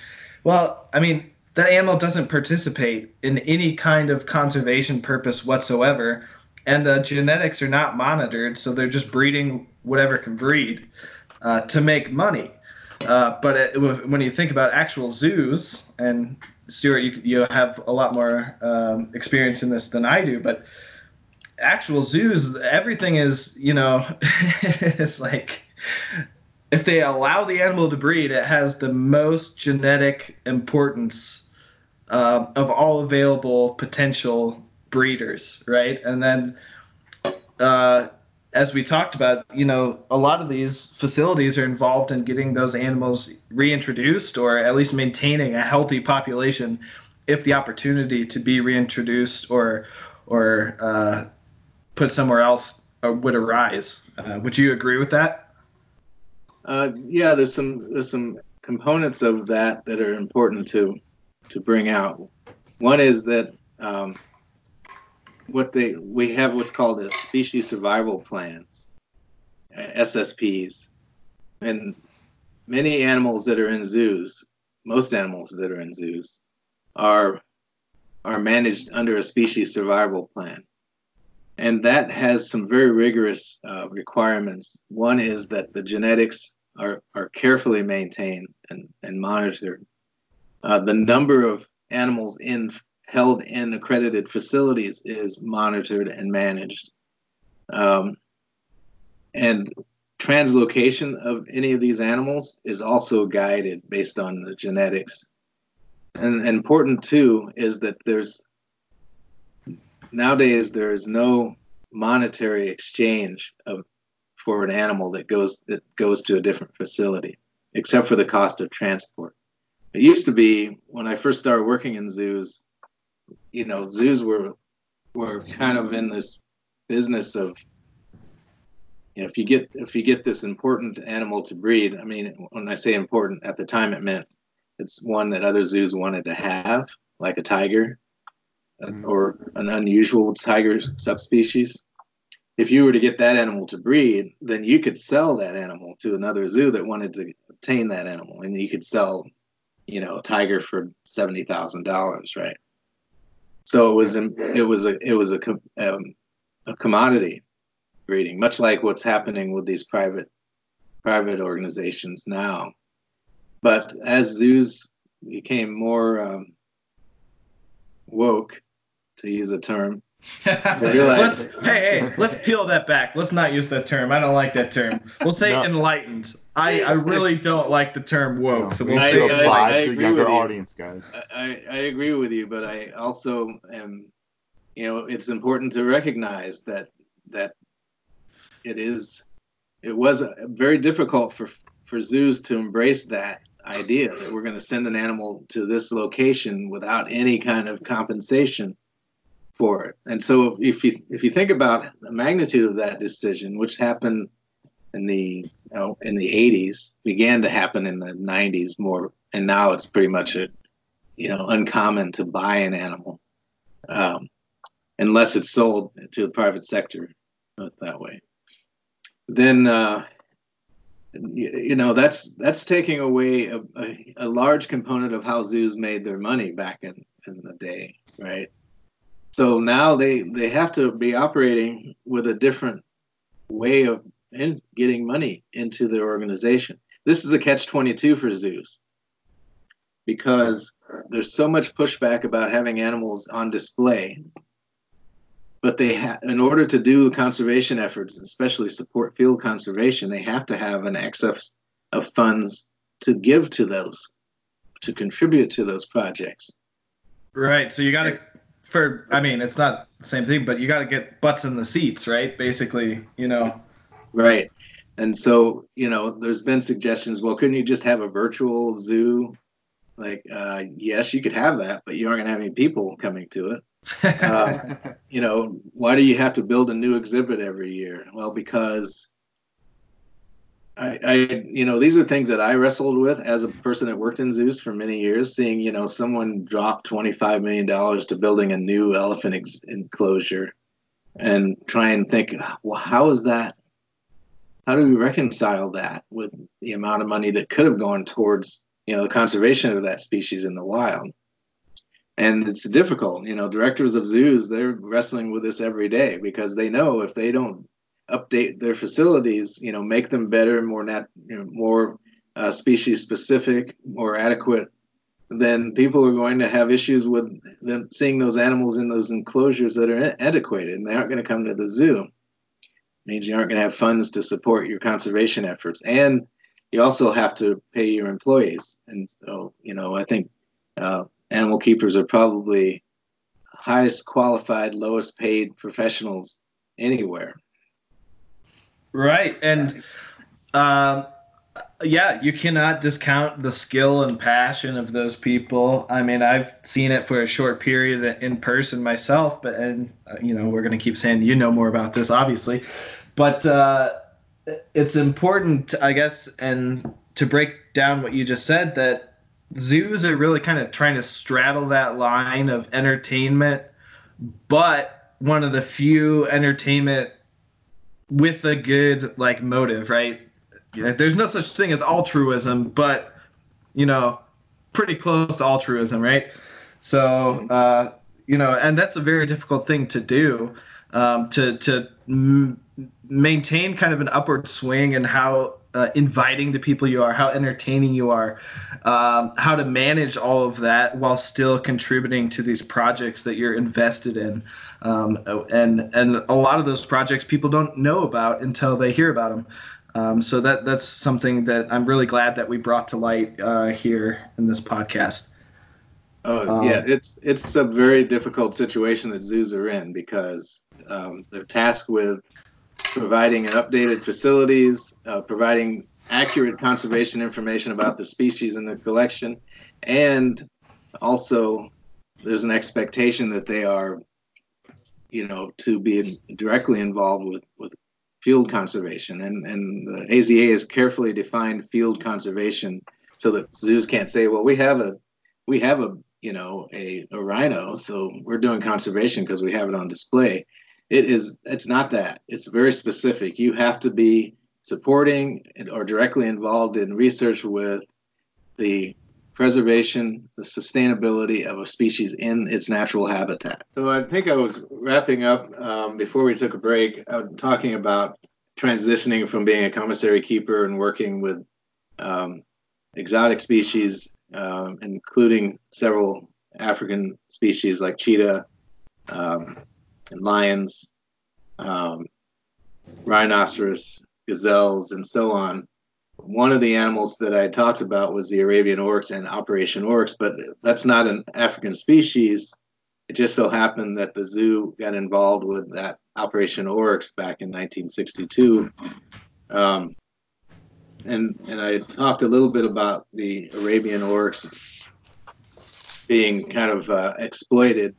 Speaker 1: Well i mean that animal doesn't participate in any kind of conservation purpose whatsoever and the genetics are not monitored so they're just breeding whatever can breed uh, to make money. Uh, but it, when you think about actual zoos and stuart you, you have a lot more um, experience in this than i do but actual zoos, everything is, you know, it's like if they allow the animal to breed, it has the most genetic importance uh, of all available potential breeders, right? And then, uh, as we talked about, you know, a lot of these facilities are involved in getting those animals reintroduced or at least maintaining a healthy population if the opportunity to be reintroduced or or uh, put somewhere else uh, would arise. Uh, would you agree with that?
Speaker 4: Uh, yeah, there's some there's some components of that that are important to to bring out. One is that um, what they we have what's called a species survival plans, SSPs, and many animals that are in zoos, most animals that are in zoos, are are managed under a species survival plan. And that has some very rigorous uh, requirements. One is that the genetics are, are carefully maintained and, and monitored. Uh, the number of animals in held in accredited facilities is monitored and managed. Um, and translocation of any of these animals is also guided based on the genetics. And, and important too is that there's nowadays there is no monetary exchange of for an animal that goes that goes to a different facility, except for the cost of transport. It used to be when I first started working in zoos, you know, zoos were were kind of in this business of you know, if you get if you get this important animal to breed, I mean, when I say important, at the time it meant it's one that other zoos wanted to have, like a tiger. Or an unusual tiger subspecies. If you were to get that animal to breed, then you could sell that animal to another zoo that wanted to obtain that animal, and you could sell, you know, a tiger for seventy thousand dollars, right? So it was it was a it was a um, a commodity breeding, much like what's happening with these private private organizations now. But as zoos became more um, woke, to use a term,
Speaker 1: let's, hey, hey, let's peel that back. Let's not use that term. I don't like that term. We'll say no. enlightened. I, I really don't like the term woke. So we'll
Speaker 5: I,
Speaker 1: say
Speaker 5: I, I, I to younger audience, guys.
Speaker 4: I, I agree with you, but I also am, you know, it's important to recognize that that it is, it was very difficult for for zoos to embrace that idea that we're going to send an animal to this location without any kind of compensation for it. And so if you if you think about the magnitude of that decision, which happened in the you know, in the 80s, began to happen in the 90s more, and now it's pretty much a you know uncommon to buy an animal um, unless it's sold to the private sector that way. Then uh, you know that's that's taking away a, a, a, large component of how zoos made their money back in, in the day, right? So now they they have to be operating with a different way of in getting money into the organization. This is a catch 22 for zoos because there's so much pushback about having animals on display but they ha- in order to do conservation efforts, especially support field conservation, they have to have an excess of funds to give to those, to contribute to those projects.
Speaker 1: Right. So you got to, for I mean, it's not the same thing, but you got to get butts in the seats, right? Basically, you know.
Speaker 4: Right. And so, you know, there's been suggestions. Well, couldn't you just have a virtual zoo? Like, uh, yes, you could have that, but you aren't going to have any people coming to it uh, you know, why do you have to build a new exhibit every year? Well, because I, I, you know, these are things that I wrestled with as a person that worked in zoos for many years, seeing, you know, someone drop $25 million to building a new elephant ex- enclosure and try and think, well, how is that? How do we reconcile that with the amount of money that could have gone towards, you know, the conservation of that species in the wild? and it's difficult you know directors of zoos they're wrestling with this every day because they know if they don't update their facilities you know make them better more nat you know, more uh, species specific more adequate then people are going to have issues with them seeing those animals in those enclosures that are antiquated and they aren't going to come to the zoo it means you aren't going to have funds to support your conservation efforts and you also have to pay your employees and so you know i think uh, animal keepers are probably highest qualified, lowest paid professionals anywhere.
Speaker 1: Right, and um, yeah, you cannot discount the skill and passion of those people. I mean, I've seen it for a short period in person myself, but and uh, you know we're gonna keep saying you know more about this, obviously, but uh, it's important, I guess, and to break down what you just said that zoos are really kind of trying to straddle that line of entertainment, but one of the few entertainment with a good like motive, right? There's no such thing as altruism, but you know, pretty close to altruism, right? So, uh, you know, and that's a very difficult thing to do um, to to m- maintain kind of an upward swing and how uh, inviting the people you are, how entertaining you are, um, how to manage all of that while still contributing to these projects that you're invested in. Um, and and a lot of those projects people don't know about until they hear about them. Um, so that that's something that I'm really glad that we brought to light uh, here in this podcast.
Speaker 4: Oh yeah, um, it's it's a very difficult situation that zoos are in because um, they're tasked with providing updated facilities, uh, providing accurate conservation information about the species in the collection, and also there's an expectation that they are, you know, to be directly involved with with field conservation, and and the AZA has carefully defined field conservation so that zoos can't say, well, we have a we have a you know a, a rhino, so we're doing conservation because we have it on display it is it's not that. It's very specific. You have to be supporting or directly involved in research with the preservation the sustainability of a species in its natural habitat. So i think i was wrapping up um, before we took a break uh, talking about transitioning from being a commissary keeper and working with um, exotic species um, including several african species like cheetah um, and lions, um, rhinoceros, gazelles, and so on. One of the animals that I talked about was the Arabian oryx and Operation Oryx, but that's not an African species. It just so happened that the zoo got involved with that Operation Oryx back in 1962. Um, and, and I talked a little bit about the Arabian oryx being kind of uh, exploited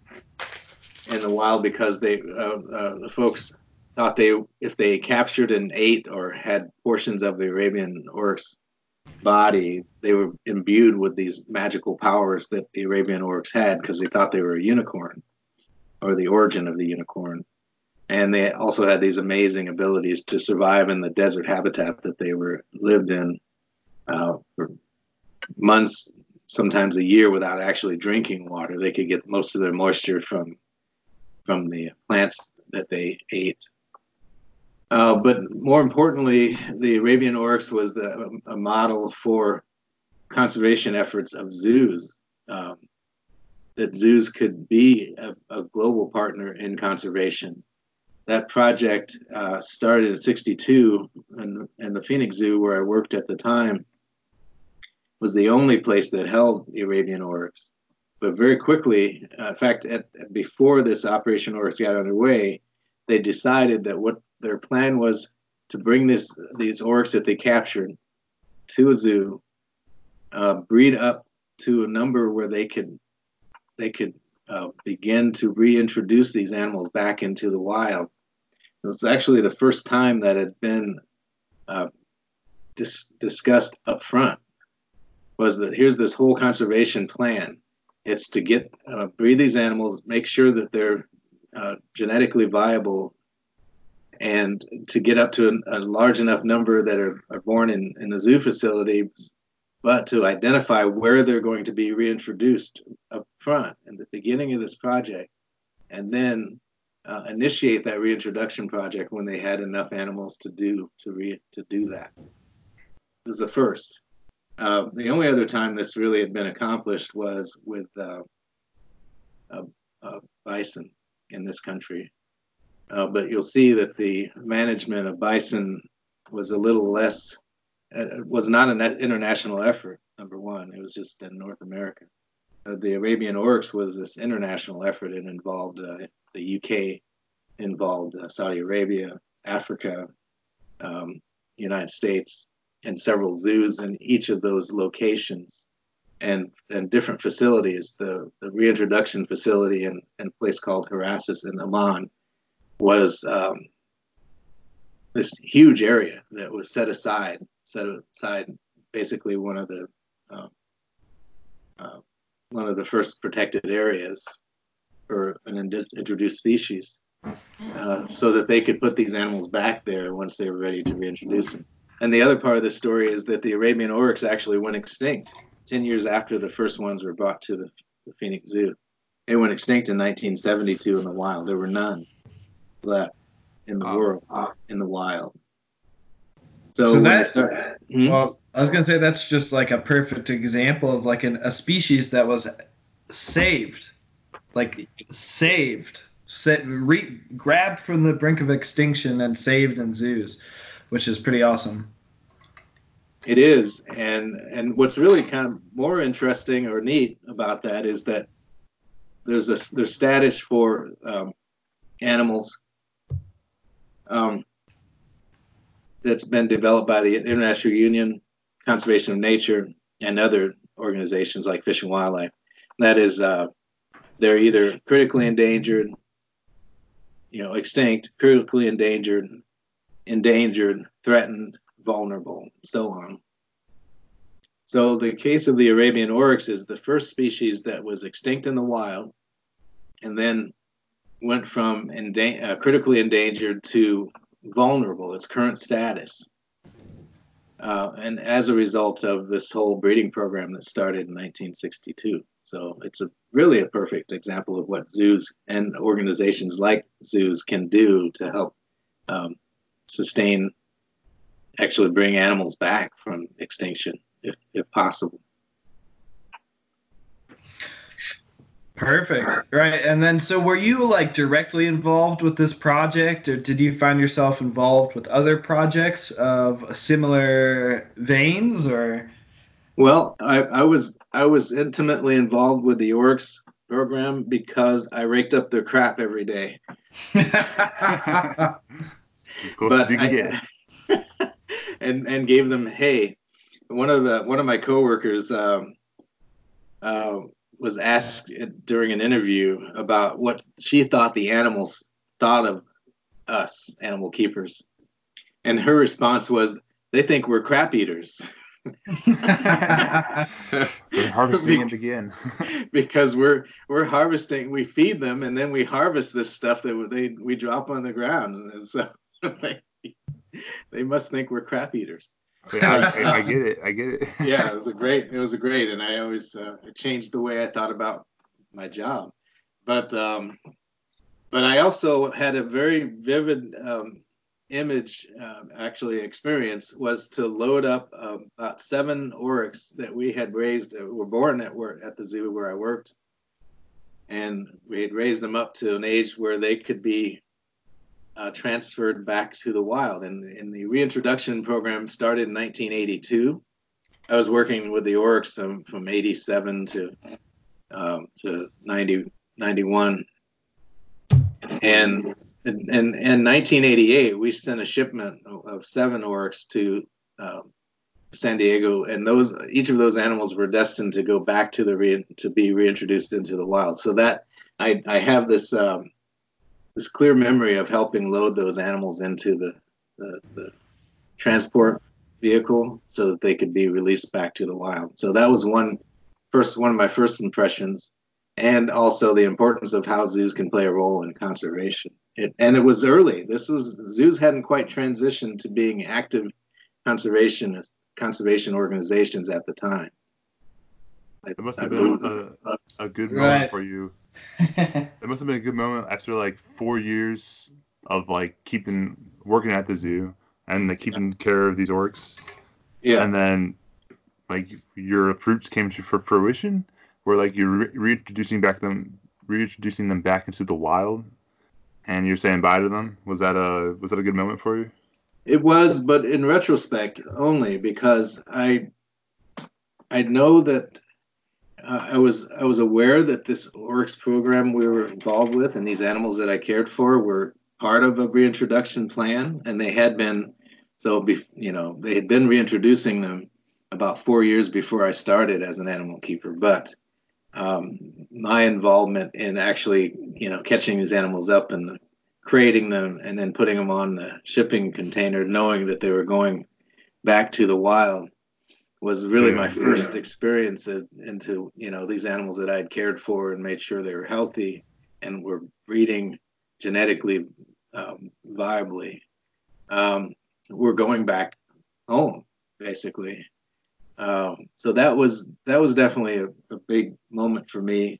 Speaker 4: in the wild because they uh, uh, the folks thought they if they captured and ate or had portions of the Arabian oryx body, they were imbued with these magical powers that the Arabian oryx had because they thought they were a unicorn or the origin of the unicorn. And they also had these amazing abilities to survive in the desert habitat that they were lived in uh, for months, sometimes a year, without actually drinking water. They could get most of their moisture from from the plants that they ate. Uh, but more importantly, the Arabian oryx was the, a model for conservation efforts of zoos. Um, that zoos could be a, a, global partner in conservation. That project uh, started in '62, and, and the Phoenix Zoo, where I worked at the time, was the only place that held the Arabian oryx. But very quickly, uh, in fact, at, before this Operation Oryx got underway, they decided that what their plan was to bring this these oryx that they captured to a zoo, uh, breed up to a number where they could they could uh, begin to reintroduce these animals back into the wild. It was actually the first time that had been uh, dis- discussed up front. Was that here's this whole conservation plan it's to get uh, breed these animals, make sure that they're uh, genetically viable, and to get up to a, a large enough number that are, are born in, in the zoo facility, but to identify where they're going to be reintroduced up front in the beginning of this project, and then uh, initiate that reintroduction project when they had enough animals to do to re, to do that. This is the first. Uh, the only other time this really had been accomplished was with uh, bison in this country. Uh, but you'll see that the management of bison was a little less, uh, was not an international effort, number one. It was just in North America. Uh, the Arabian Oryx was this international effort. It involved the UK, involved Saudi Arabia, Africa, um, United States, and several zoos in each of those locations and and different facilities. The the reintroduction facility in, in a place called Harasis in Oman was um, this huge area that was set aside, set aside basically one of the um, uh, one of the first protected areas for an ind- introduced species, uh, so that they could put these animals back there once they were ready to reintroduce them. And the other part of the story is that the Arabian oryx actually went extinct 10 years after the first ones were brought to the, the Phoenix Zoo. They went extinct in 1972 in the wild. There were none left in the
Speaker 3: Oh.
Speaker 4: world, in the wild.
Speaker 1: So
Speaker 4: when
Speaker 1: that-
Speaker 4: it start- Hmm?
Speaker 1: Well, I was gonna say that's just like a perfect example of like an, a species that was saved, like saved, set, re, grabbed from the brink of extinction and saved in zoos, which is pretty awesome.
Speaker 4: It is, and and what's really kind of more interesting or neat about that is that there's a there's status for um, animals um, that's been developed by the International Union Conservation of Nature and other organizations like Fish and Wildlife. That is, uh, they're either critically endangered, you know, extinct, critically endangered, endangered, threatened, vulnerable, so on. So the case of the Arabian oryx is the first species that was extinct in the wild, and then went from endan- uh, critically endangered to vulnerable, its current status. Uh, and as a result of this whole breeding program that started in 1962. So it's a really a perfect example of what zoos and organizations like zoos can do to help um, sustain actually bring animals back from extinction if, if possible.
Speaker 1: Perfect. Right. And then, so were you like directly involved with this project, or did you find yourself involved with other projects of similar veins, or?
Speaker 4: Well, I, I was I was intimately involved with the oryx program because I raked up their crap every day.
Speaker 5: As close as you can get.
Speaker 4: and and gave them hay. One of the one of my coworkers um, uh, was asked during an interview about what she thought the animals thought of us animal keepers, and her response was, "They think we're crap eaters."
Speaker 5: Harvesting it again.
Speaker 4: because we're we're harvesting we feed them and then we harvest this stuff that they we drop on the ground and so they, must think we're crap eaters
Speaker 5: Yeah, I, I, get it. I get it.
Speaker 4: yeah it was a great it was a great and i always uh, it changed the way i thought about my job but um but i also had a very vivid um image um, actually experience was to load up um, about seven oryx that we had raised uh, were born at work at the zoo where i worked and we had raised them up to an age where they could be uh, transferred back to the wild. And, and the reintroduction program started in 1982 i was working with the oryx from 87 to um, to 90 91 and in, in, in 1988, we sent a shipment of, of seven oryx to um, San Diego, and those each of those animals were destined to go back to the re, to be reintroduced into the wild. So that I, I have this um, this clear memory of helping load those animals into the, the, the transport vehicle so that they could be released back to the wild. So that was one first one of my first impressions, and also the importance of how zoos can play a role in conservation. It, and it was early. This was zoos hadn't quite transitioned to being active conservation conservation organizations at the time.
Speaker 5: It must have been a, a good
Speaker 1: Right.
Speaker 5: for you. It must have been a good moment after like four years of like keeping working at the zoo and like keeping care of these oryx,
Speaker 4: yeah.
Speaker 5: and then like your fruits came to for fruition, where like you're re- reintroducing back them, reintroducing them back into the wild, and you're saying bye to them. Was that a was that a good moment for you?
Speaker 4: It was, but in retrospect only because I I know that uh, I was I was aware that this Oryx program we were involved with and these animals that I cared for were part of a reintroduction plan, and they had been so be, you know they had been reintroducing them about four years before I started as an animal keeper, but um, my involvement in actually you know catching these animals up and creating them and then putting them on the shipping container, knowing that they were going back to the wild, was really
Speaker 5: Yeah.
Speaker 4: my first experience of, into you know these animals that I had cared for and made sure they were healthy and were breeding genetically um, viably. Um, we're going back home basically. Um, so that was that was definitely a, a big moment for me.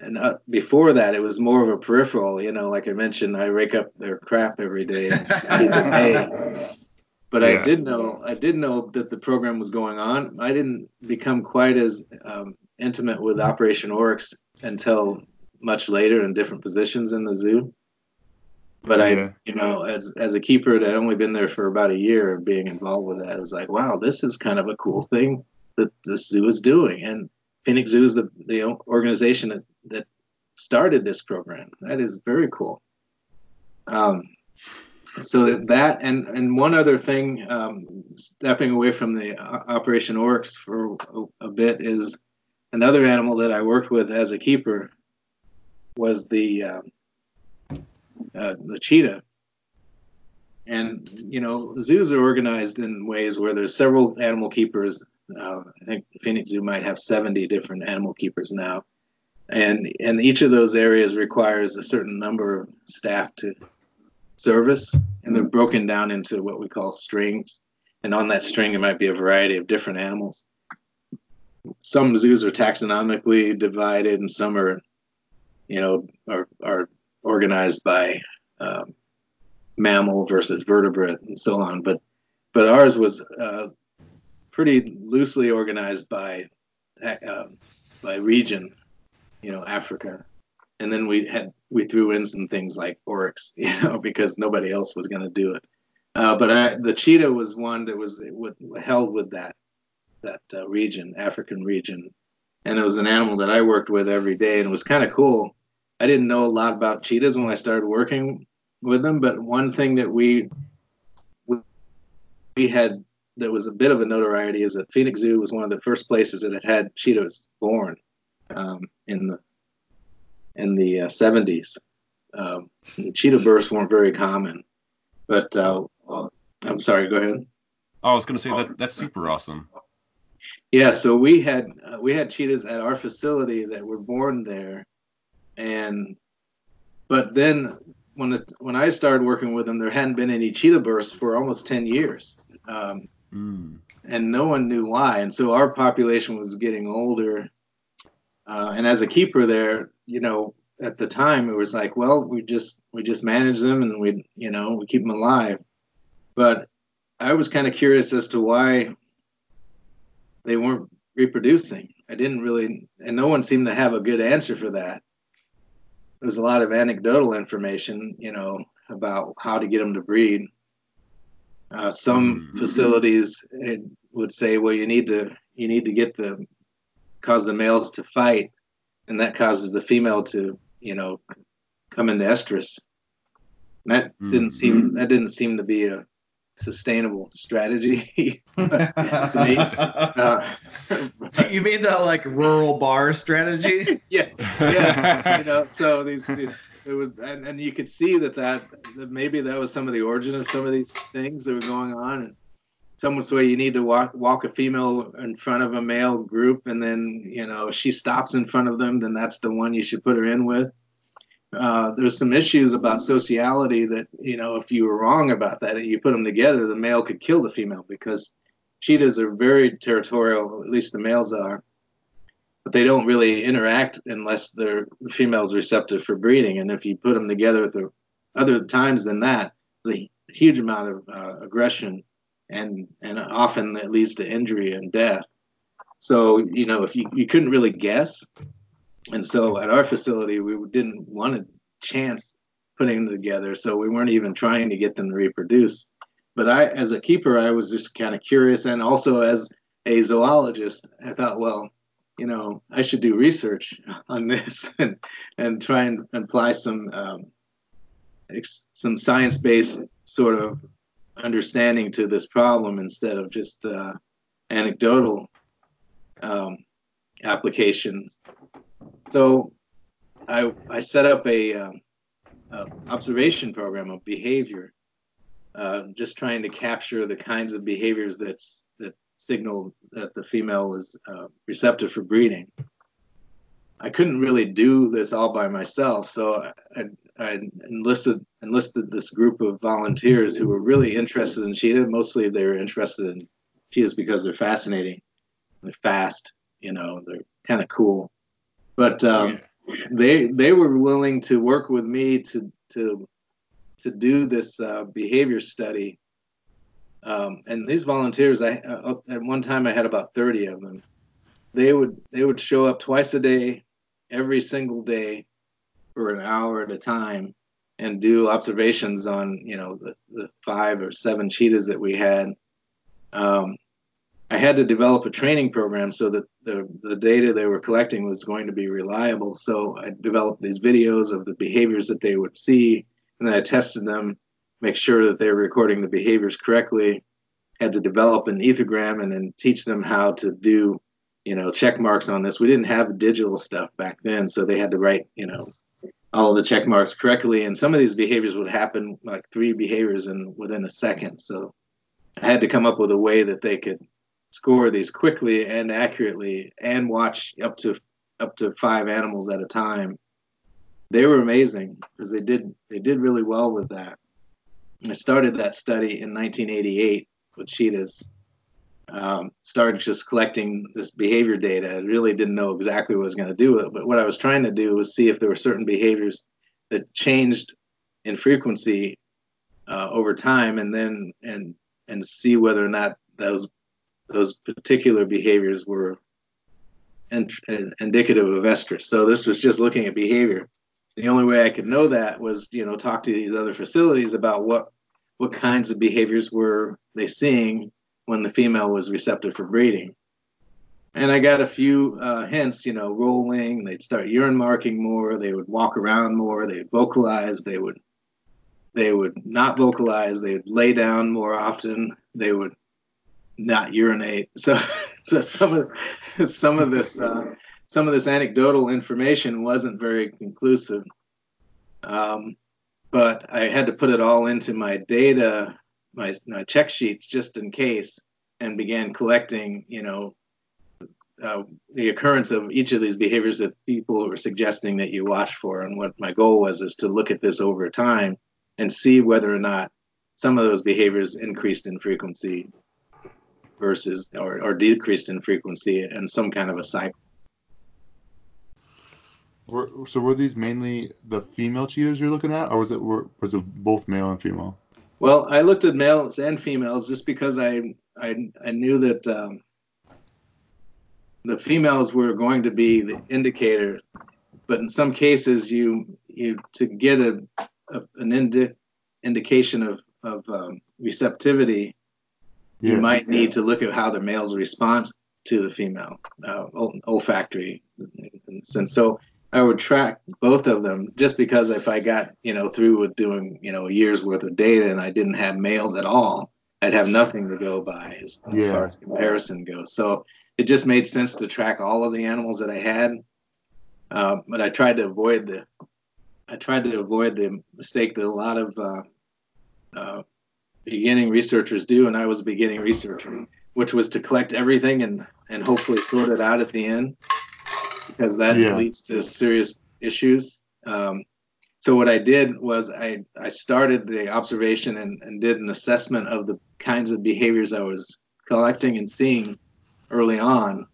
Speaker 4: And uh, before that, it was more of a peripheral. You know, like I mentioned, I rake up their crap every day and hay. But I did know I did know that the program was going on. I didn't become quite as um, intimate with Operation Oryx until much later in different positions in the zoo. But
Speaker 5: Yeah.
Speaker 4: I, you know, as as a keeper that had only been there for about a year, of being involved with that, it was like, wow, this is kind of a cool thing that the zoo is doing. And Phoenix Zoo is the the organization that that started this program. That is very cool. Um, so that and and one other thing, um, stepping away from the Operation Oryx for a, a bit is another animal that I worked with as a keeper was the um, uh, the cheetah. And you know, zoos are organized in ways where there's several animal keepers. Uh, I think Phoenix Zoo might have 70 different animal keepers now, and and each of those areas requires a certain number of staff to service, and they're broken down into what we call strings. And on that string, it might be a variety of different animals. Some zoos are taxonomically divided, and some are, you know, are are organized by um, mammal versus vertebrate and so on. But but ours was uh, pretty loosely organized by uh, by region, you know, Africa, and then we had we threw in some things like oryx, you know, because nobody else was going to do it. Uh, but I, the cheetah was one that was held with that that uh, region, African region, and it was an animal that I worked with every day, and it was kind of cool. I didn't know a lot about cheetahs when I started working with them, but one thing that we we, we had that was a bit of a notoriety is that Phoenix Zoo was one of the first places that had had cheetahs born um, in the in the uh, 70s. Um, cheetah births weren't very common, but uh, uh, I'm sorry. Go ahead.
Speaker 3: I was gonna say that that's super awesome.
Speaker 4: Yeah, so we had uh, we had cheetahs at our facility that were born there, and but then when the when I started working with them, there hadn't been any cheetah births for almost 10 years, um,
Speaker 3: Mm.
Speaker 4: and no one knew why. And so our population was getting older, uh, and as a keeper there, you know, at the time it was like, well, we just we just manage them and we you know we keep them alive, but I was kind of curious as to why they weren't reproducing. I didn't really, and no one seemed to have a good answer for that. There's a lot of anecdotal information, you know, about how to get them to breed. Uh, some
Speaker 3: Mm.
Speaker 4: facilities would say, well, you need to you need to get the cause the males to fight, and that causes the female to, you know, come into estrus. And that
Speaker 3: Mm.
Speaker 4: didn't seem that didn't seem to be a sustainable strategy to me. Uh,
Speaker 1: you mean the like rural bar strategy?
Speaker 4: yeah, yeah. you know, so these, these it was, and, and you could see that, that that maybe that was some of the origin of some of these things that were going on. And some would say you need to walk walk a female in front of a male group, and then you know she stops in front of them, then that's the one you should put her in with. Uh, there's some issues about sociality that you know if you were wrong about that and you put them together, the male could kill the female because cheetahs are very territorial, at least the males are but they don't really interact unless the female's receptive for breeding. And if you put them together at the other times than that, there's a huge amount of uh, aggression, and and often that leads to injury and death. So you know, if you you couldn't really guess, and so at our facility we didn't want to chance putting them together, so we weren't even trying to get them to reproduce. But I, as a keeper, I was just kind of curious, and also as a zoologist, I thought, well, you know, I should do research on this and and try and apply some um, ex- some science-based sort of understanding to this problem instead of just uh, anecdotal um, applications. So I I set up a, um, a observation program of behavior, uh, just trying to capture the kinds of behaviors that's that signaled that the female was uh, receptive for breeding. I couldn't really do this all by myself, so I, I enlisted enlisted this group of volunteers who were really interested in cheetah. Mostly, they were interested in cheetahs because they're fascinating, they're fast, you know, they're kind of cool. But um, they they were willing to work with me to to to do this uh, behavior study. Um, and these volunteers, I uh, at one time I had about 30 of them. They would they would show up twice a day every single day for an hour at a time and do observations on you know the, the five or seven cheetahs that we had. Um, i had to develop a training program so that the, the data they were collecting was going to be reliable. So i developed these videos of the behaviors that they would see and then i tested them make sure that they were recording the behaviors correctly. Had to develop an ethogram and then teach them how to do you know, check marks on this. We didn't have digital stuff back then, so they had to write, you know, all the check marks correctly. And some of these behaviors would happen like three behaviors in within a second. So I had to come up with a way that they could score these quickly and accurately and watch up to up to five animals at a time. They were amazing because they did they did really well with that. I started that study in 1988 with cheetahs um, started just collecting this behavior data. I really didn't know exactly what I was going to do with it, but what I was trying to do was see if there were certain behaviors that changed in frequency uh, over time, and then and and see whether or not those those particular behaviors were in, in, indicative of estrus. So this was just looking at behavior. The only way I could know that was, you know, talk to these other facilities about what what kinds of behaviors were they seeing when the female was receptive for breeding. And I got a few uh, hints, you know, rolling, they'd start urine marking more, they would walk around more, they'd vocalize, they would they would not vocalize, they would lay down more often, they would not urinate. So, so some of some of this uh, some of this anecdotal information wasn't very conclusive. Um, but I had to put it all into my data my, my check sheets just in case and began collecting, you know, uh, the occurrence of each of these behaviors that people were suggesting that you watch for. And what my goal was is to look at this over time and see whether or not some of those behaviors increased in frequency versus or, or decreased in frequency and some kind of a cycle.
Speaker 5: Were, so were these mainly the female cheetahs you're looking at, or was it were, was it both male and female?
Speaker 4: Well, I looked at males and females just because I I, I knew that um, the females were going to be the indicator, but in some cases you you to get a, a an indi- indication of of um, receptivity, yeah. you might need to look at how the males respond to the female uh, olfactory. And so I would track both of them just because if I got, you know, through with doing, you know, a year's worth of data and I didn't have males at all, I'd have nothing to go by as, as yeah. far as comparison goes. So it just made sense to track all of the animals that I had. Uh, but I tried to avoid the, I tried to avoid the mistake that a lot of uh, uh, beginning researchers do, and I was a beginning researcher, which was to collect everything and and hopefully sort it out at the end because that yeah. leads to serious issues. Um, so what I did was I, I started the observation and, and did an assessment of the kinds of behaviors I was collecting and seeing early on,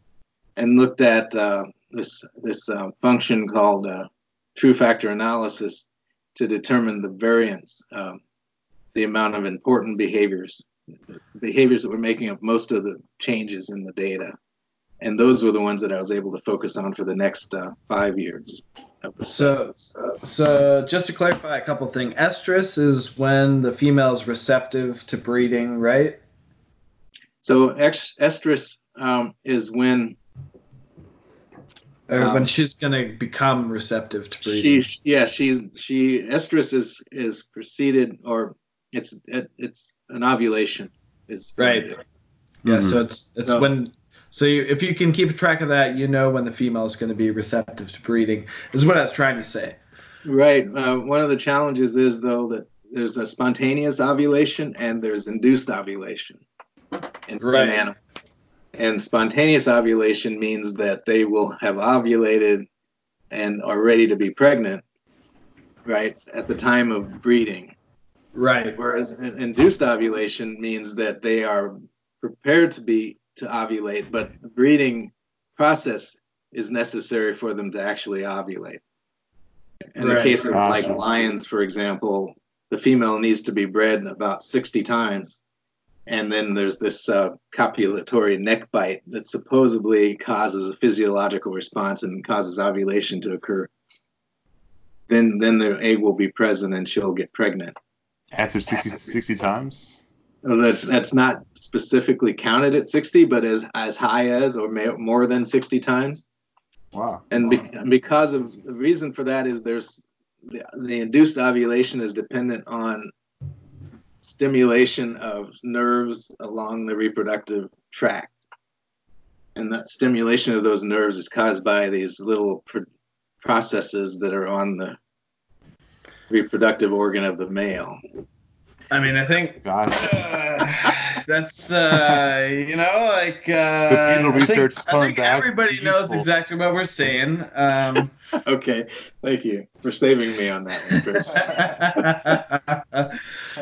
Speaker 4: and looked at uh, this this uh, function called uh, true factor analysis to determine the variance, um, the amount of important behaviors, behaviors that were making up most of the changes in the data and those were the ones that I was able to focus on for the next uh, five years.
Speaker 1: So, so just to clarify a couple things, estrus is when the female is receptive to breeding, right?
Speaker 4: So estrus um, is when
Speaker 1: um, when she's gonna become receptive to breeding.
Speaker 4: She, yeah, she's she estrus is is preceded or it's it, it's an ovulation is
Speaker 1: right. Yeah, mm-hmm. so it's it's so, when so you, if you can keep track of that, you know when the female is going to be receptive to breeding. Is what I was trying to say.
Speaker 4: Right. Uh, one of the challenges is though that there's a spontaneous ovulation and there's induced ovulation in, right. in animals. And spontaneous ovulation means that they will have ovulated and are ready to be pregnant, right, at the time of breeding.
Speaker 1: Right.
Speaker 4: Whereas induced ovulation means that they are prepared to be to ovulate, but the breeding process is necessary for them to actually ovulate. In right. the case of like lions, for example, the female needs to be bred about 60 times. And then there's this uh, copulatory neck bite that supposedly causes a physiological response and causes ovulation to occur. Then, then the egg will be present and she'll get pregnant.
Speaker 5: After 60, 60 times?
Speaker 4: That's that's not specifically counted at 60, but as as high as or may, more than 60 times.
Speaker 5: Wow.
Speaker 4: And, be, because of the reason for that is there's the, the induced ovulation is dependent on stimulation of nerves along the reproductive tract. And that stimulation of those nerves is caused by these little pr- processes that are on the reproductive organ of the male.
Speaker 1: I mean, I think uh, that's uh, you know like uh,
Speaker 5: the research.
Speaker 1: I think, I think everybody knows exactly what we're saying. Um,
Speaker 4: okay, thank you for saving me on that one,
Speaker 1: Chris.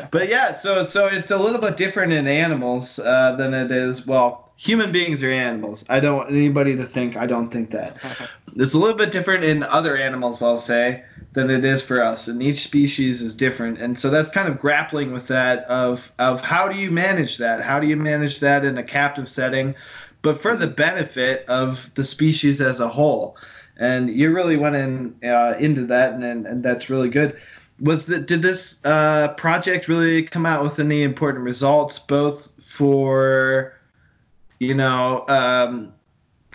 Speaker 1: but yeah, so so it's a little bit different in animals uh, than it is. Well, human beings are animals. I don't want anybody to think I don't think that. It's a little bit different in other animals, I'll say than it is for us, and each species is different. And so that's kind of grappling with that of of how do you manage that? How do you manage that in a captive setting, but for the benefit of the species as a whole? And you really went in uh, into that, and, and, and that's really good. Was that did this uh, project really come out with any important results, both for you know um,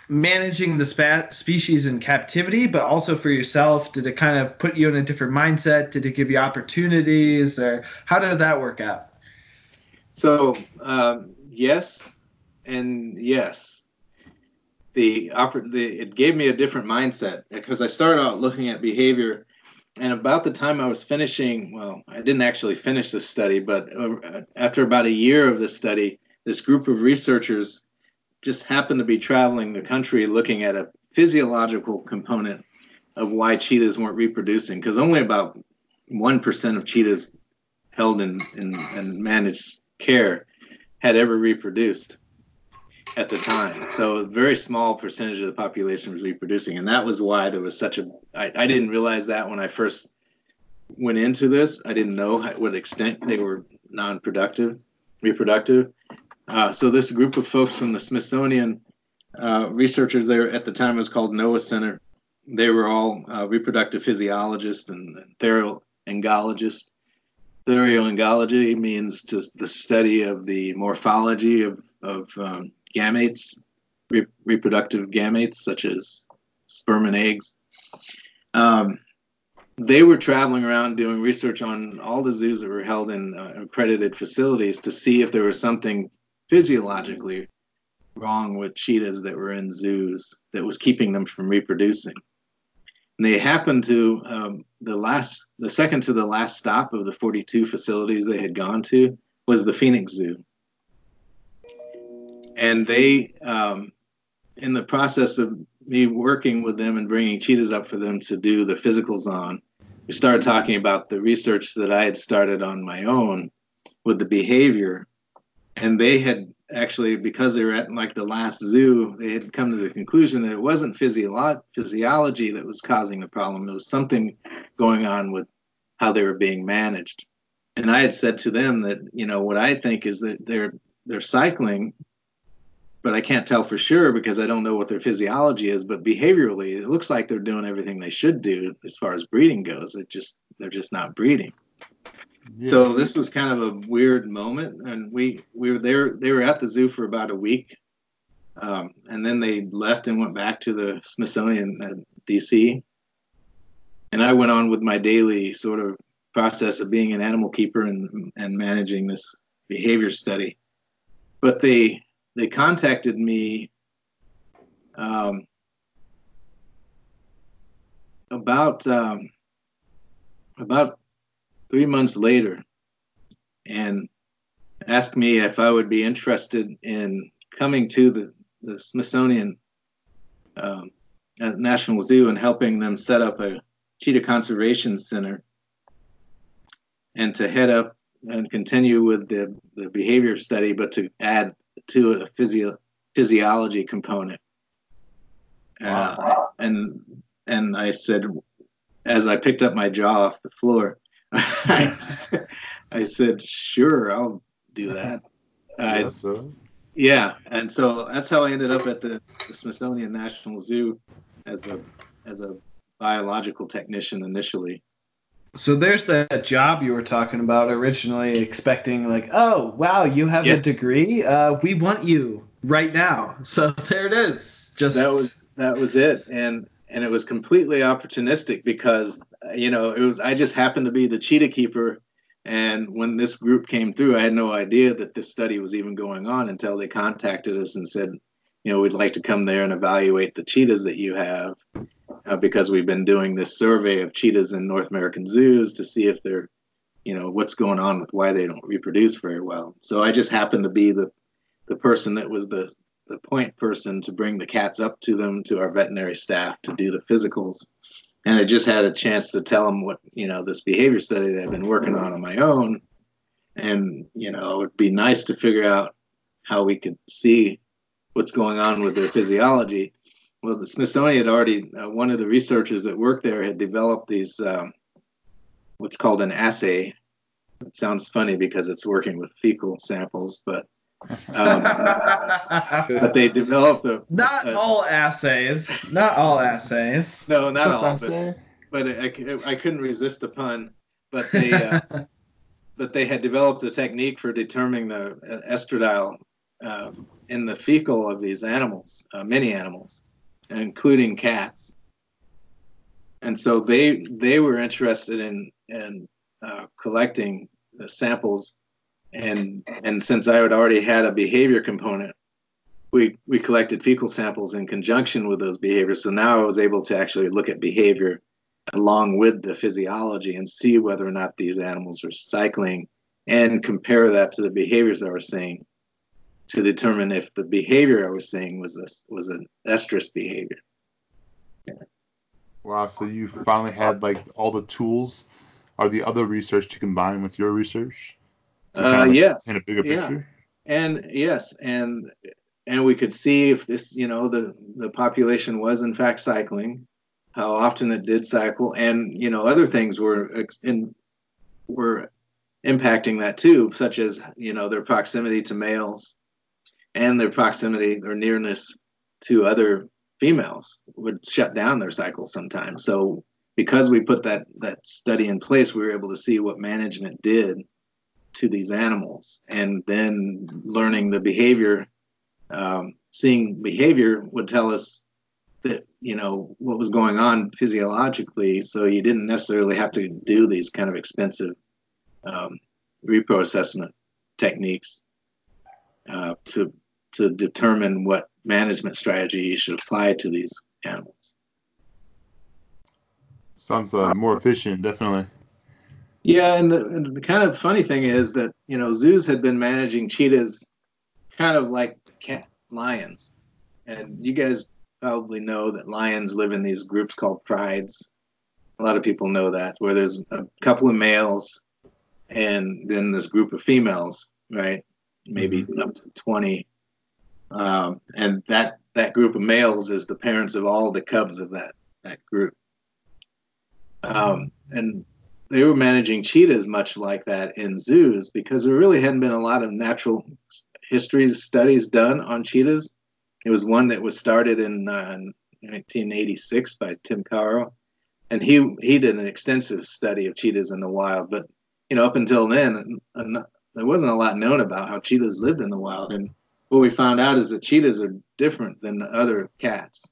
Speaker 1: managing the spa- species in captivity, but also for yourself? Did it kind of put you in a different mindset? Did it give you opportunities, or how did that work out?
Speaker 4: So um, yes, and yes. The, the it gave me a different mindset because I started out looking at behavior, and about the time I was finishing, well, I didn't actually finish this study, but uh, after about a year of this study, this group of researchers just happened to be traveling the country looking at a physiological component of why cheetahs weren't reproducing because only about 1% of cheetahs held in, in, in managed care had ever reproduced at the time. So a very small percentage of the population was reproducing. And that was why there was such a. I, I didn't realize that when I first went into this. I didn't know what extent they were non productive, reproductive. Uh, so this group of folks from the Smithsonian uh, researchers there at the time was called NOAHS Center. They were all uh, reproductive physiologists and, and theriogenologists. Means to the study of the morphology of, of um, gametes, re- reproductive gametes such as sperm and eggs. Um, they were traveling around doing research on all the zoos that were held in uh, accredited facilities to see if there was something physiologically wrong with cheetahs that were in zoos that was keeping them from reproducing. And they happened to um, the last, the second to the last stop of the 42 facilities they had gone to was the Phoenix Zoo. And they, um, in the process of me working with them and bringing cheetahs up for them to do the physicals on, we started talking about the research that I had started on my own with the behavior and they had actually because they were at like the last zoo they had come to the conclusion that it wasn't physiolo- physiology that was causing the problem. It was something going on with how they were being managed. And i had said to them that you know what i think is that they're they're cycling but i can't tell for sure because i don't know what their physiology is. But behaviorally it looks like they're doing everything they should do as far as breeding goes. It just they're just not breeding so this was kind of a weird moment, and we we were there. They were at the zoo for about a week, um, and then they left and went back to the Smithsonian at DC. And I went on with my daily sort of process of being an animal keeper and and managing this behavior study. But they they contacted me um, about um, about three months later and asked me if I would be interested in coming to the the Smithsonian um, National Zoo and helping them set up a cheetah conservation center and to head up and continue with the, the behavior study, but to add to a physio, physiology component. Wow. Uh, and and I said, as I picked up my jaw off the floor, I, said, I said, sure, I'll do that.
Speaker 5: Yes, sir.
Speaker 4: Yeah, and so that's how I ended up at the, the Smithsonian National Zoo as a as a biological technician initially.
Speaker 1: So there's that job you were talking about originally, expecting like, oh wow, you have yeah. a degree, uh, we want you right now. So there it is. Just
Speaker 4: that was that was it, and and it was completely opportunistic because you know it was I just happened to be the cheetah keeper, and when this group came through, I had no idea that this study was even going on until they contacted us and said, you know, we'd like to come there and evaluate the cheetahs that you have uh, because we've been doing this survey of cheetahs in North American zoos to see if they're, you know, what's going on with why they don't reproduce very well. So I just happened to be the the person that was the the point person to bring the cats up to them to our veterinary staff to do the physicals. And I just had a chance to tell them what, you know, this behavior study that I've been working on on my own. And, you know, it would be nice to figure out how we could see what's going on with their physiology well, the Smithsonian had already, uh, one of the researchers that worked there had developed these, um, what's called an assay. It sounds funny because it's working with fecal samples, but um, but they developed a.
Speaker 1: Not a, all assays. Not all assays.
Speaker 4: No, not all. But, but I, I couldn't resist the pun. But they, uh, but they had developed a technique for determining the uh, estradiol uh, in the fecal of these animals, uh, many animals including cats. And so they they were interested in in uh, collecting the samples, and and since I had already had a behavior component, we we collected fecal samples in conjunction with those behaviors. So now I was able to actually look at behavior along with the physiology and see whether or not these animals were cycling and compare that to the behaviors I was seeing to determine if the behavior I was seeing was a, was an estrus behavior.
Speaker 5: Yeah. Wow, so you finally had like all the tools or the other research to combine with your research?
Speaker 4: Uh, yes.
Speaker 5: In a bigger
Speaker 4: yeah.
Speaker 5: picture?
Speaker 4: And yes, and and we could see if this, you know, the the population was in fact cycling, how often it did cycle, and you know, other things were in were impacting that too, such as you know their proximity to males, and their proximity or nearness to other females would shut down their cycle sometimes. So because we put that that study in place, we were able to see what management did to these animals, and then learning the behavior, um, seeing behavior would tell us that you know what was going on physiologically. So you didn't necessarily have to do these kind of expensive um, repro assessment techniques uh, to to determine what management strategy you should apply to these animals.
Speaker 5: Sounds uh, more efficient, definitely.
Speaker 4: Yeah, and the, and the, kind of funny thing is that you know zoos had been managing cheetahs kind of like cat lions, and you guys probably know that lions live in these groups called prides. A lot of people know that, where there's a couple of males and then this group of females, right? Maybe mm-hmm. up to 20 um, and that that group of males is the parents of all the cubs of that that group. Um, and they were managing cheetahs much like that in zoos because there really hadn't been a lot of natural history studies done on cheetahs. It was one that was started in uh, 1986 by Tim Caro, and he he did an extensive study of cheetahs in the wild. But you know, up until then, there wasn't a lot known about how cheetahs lived in the wild, and what we found out is that cheetahs are different than other cats.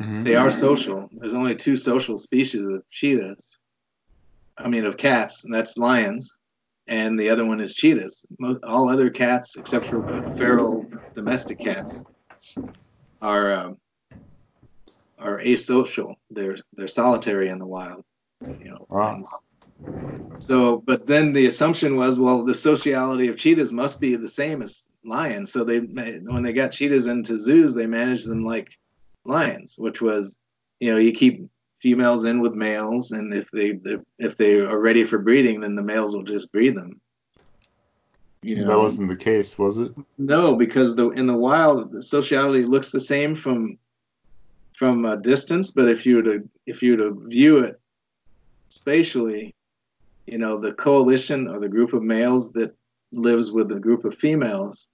Speaker 4: Mm-hmm. They are social. There's only two social species of cheetahs. I mean, of cats, and that's lions, and the other one is cheetahs. Most, all other cats, except for feral domestic cats, are um, are asocial. They're they're solitary in the wild. You know. Wow. So, but then the assumption was, well, the sociality of cheetahs must be the same as lions. So they when they got cheetahs into zoos, they managed them like lions, which was, you know, you keep females in with males, and if they if they are ready for breeding, then the males will just breed them.
Speaker 5: You know? That wasn't the case, was it?
Speaker 4: No, because the in the wild, the sociality looks the same from from a distance, but if you were to if you were to view it spatially, you know, the coalition or the group of males that lives with a group of females,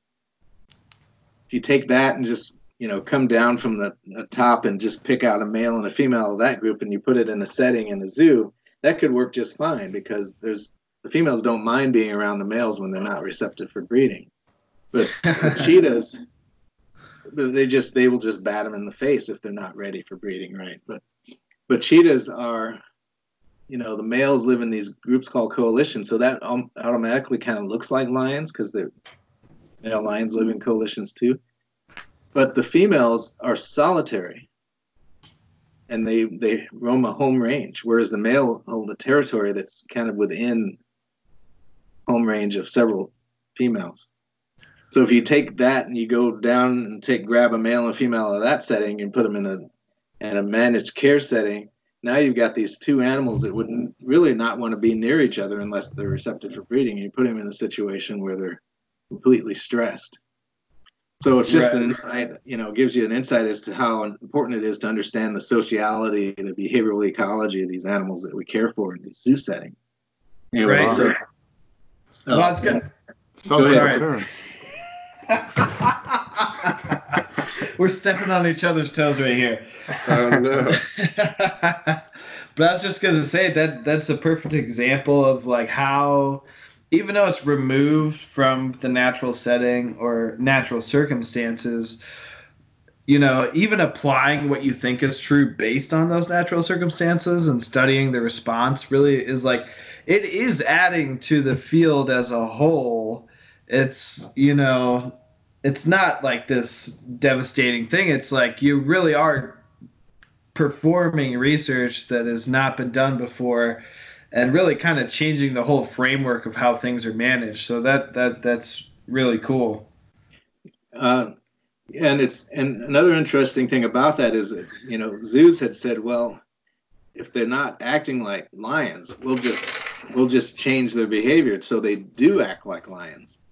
Speaker 4: if you take that and just you know come down from the, the top and just pick out a male and a female of that group and you put it in a setting in a zoo, that could work just fine because there's the females don't mind being around the males when they're not receptive for breeding. But cheetahs, they just they will just bat them in the face if they're not ready for breeding, right? But but cheetahs are, you know, the males live in these groups called coalitions, so that um, automatically kind of looks like lions because they're male lions live in coalitions too. But the females are solitary and they they roam a home range, whereas the male hold a territory that's kind of within home range of several females. So if you take that and you go down and take grab a male and female of that setting and put them in a in a managed care setting, now you've got these two animals that would really not want to be near each other unless they're receptive for breeding. You put them in a situation where they're completely stressed. So it's just right. an insight, you know, gives you an insight as to how important it is to understand the sociality, the behavioral ecology of these animals that we care for in the zoo setting. Anyway,
Speaker 1: right. so so, well, that's good. So
Speaker 5: Go sorry.
Speaker 1: We're stepping on each other's toes right here.
Speaker 5: Oh no.
Speaker 1: but I was just gonna say that that's a perfect example of like how even though it's removed from the natural setting or natural circumstances, you know, even applying what you think is true based on those natural circumstances and studying the response really is like it is adding to the field as a whole. It's, you know, it's not like this devastating thing. It's like you really are performing research that has not been done before and really kind of changing the whole framework of how things are managed. So that that that's really cool.
Speaker 4: Uh, and it's and another interesting thing about that is you know zoos had said, well, if they're not acting like lions, we'll just we'll just change their behavior so they do act like lions.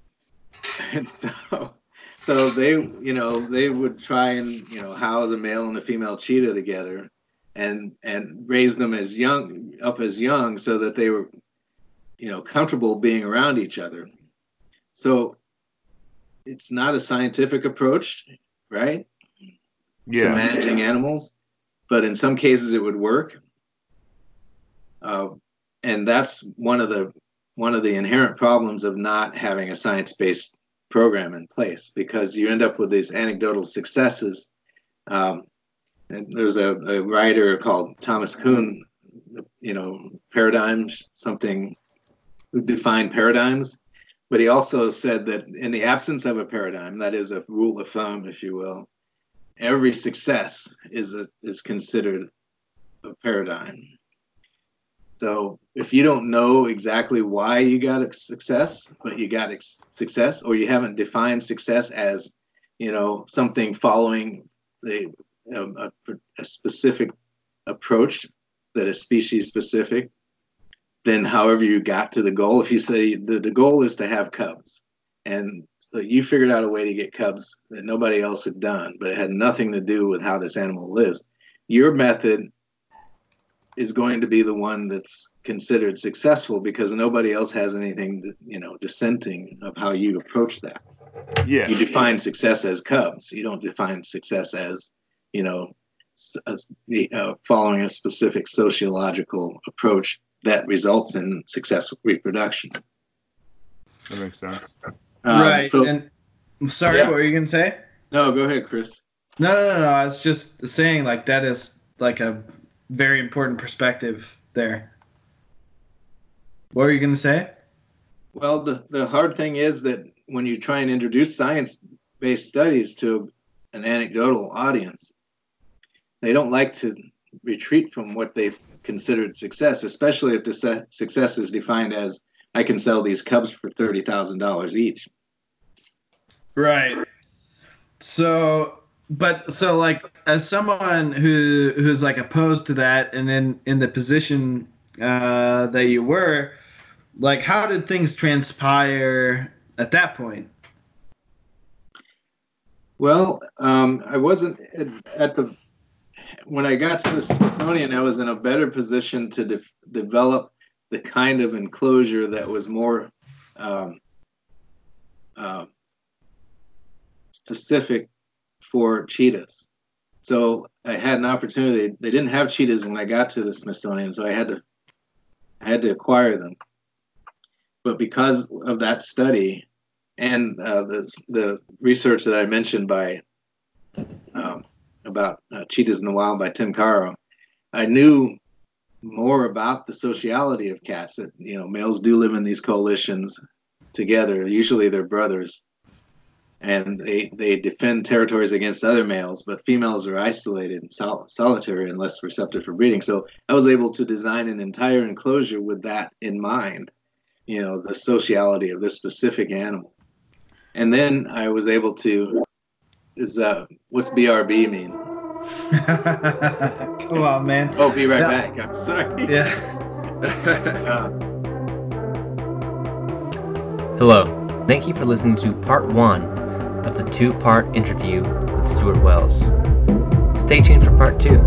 Speaker 4: And so so they you know they would try and you know house a male and a female cheetah together and and raise them as young up as young so that they were you know comfortable being around each other. So it's not a scientific approach, right?
Speaker 5: Yeah.
Speaker 4: To managing animals, but in some cases it would work. Uh, and that's one of the one of the inherent problems of not having a science-based program in place because you end up with these anecdotal successes. Um, and there's a, a, writer called Thomas Kuhn, you know, paradigms, something who defined paradigms, but he also said that in the absence of a paradigm, that is a rule of thumb, if you will, every success is a, is considered a paradigm. So if you don't know exactly why you got a success, but you got success, or you haven't defined success as, you know, something following the Um, a, a specific approach that is species specific, then however you got to the goal, if you say the, the goal is to have cubs, and so you figured out a way to get cubs that nobody else had done, but it had nothing to do with how this animal lives. Your method is going to be the one that's considered successful because nobody else has anything, you know, dissenting of how you approach that.
Speaker 5: Yeah.
Speaker 4: You define success as cubs. You don't define success as, you know, as, uh, following a specific sociological approach that results in successful reproduction.
Speaker 5: That makes sense.
Speaker 1: Um, right. So, and I'm sorry, yeah. what were you gonna say?
Speaker 4: No, go ahead, Chris.
Speaker 1: No, no, no, no. I was just saying like that is like a very important perspective there. What were you going to say?
Speaker 4: Well, the, the hard thing is that when you try and introduce science based studies to an anecdotal audience, they don't like to retreat from what they've considered success, especially if success is defined as I can sell these cubs for $30,000 each.
Speaker 1: Right. So, but so like as someone who who's like opposed to that, and then in the position uh, that you were, like how did things transpire at that point?
Speaker 4: Well, um, I wasn't at, at, the when I got to the Smithsonian. I was in a better position to de- develop the kind of enclosure that was more um, uh, specific for cheetahs. So I had an opportunity. They didn't have cheetahs when I got to the Smithsonian, so I had to I had to acquire them. But because of that study, and uh, the the research that I mentioned by um, about uh, cheetahs in the wild by Tim Caro, I knew more about the sociality of cats. That you know, males do live in these coalitions together. Usually, they're brothers, and they they defend territories against other males. But females are isolated, sol- solitary, and less receptive for breeding. So I was able to design an entire enclosure with that in mind. You know, the sociality of this specific animal and then I was able to is uh what's BRB mean?
Speaker 1: Come on, man.
Speaker 4: Oh, be right back. I'm sorry.
Speaker 1: Yeah.
Speaker 4: uh,
Speaker 6: Hello. Thank you for listening to part one of the two part interview with Stuart Wells. Stay tuned for part two.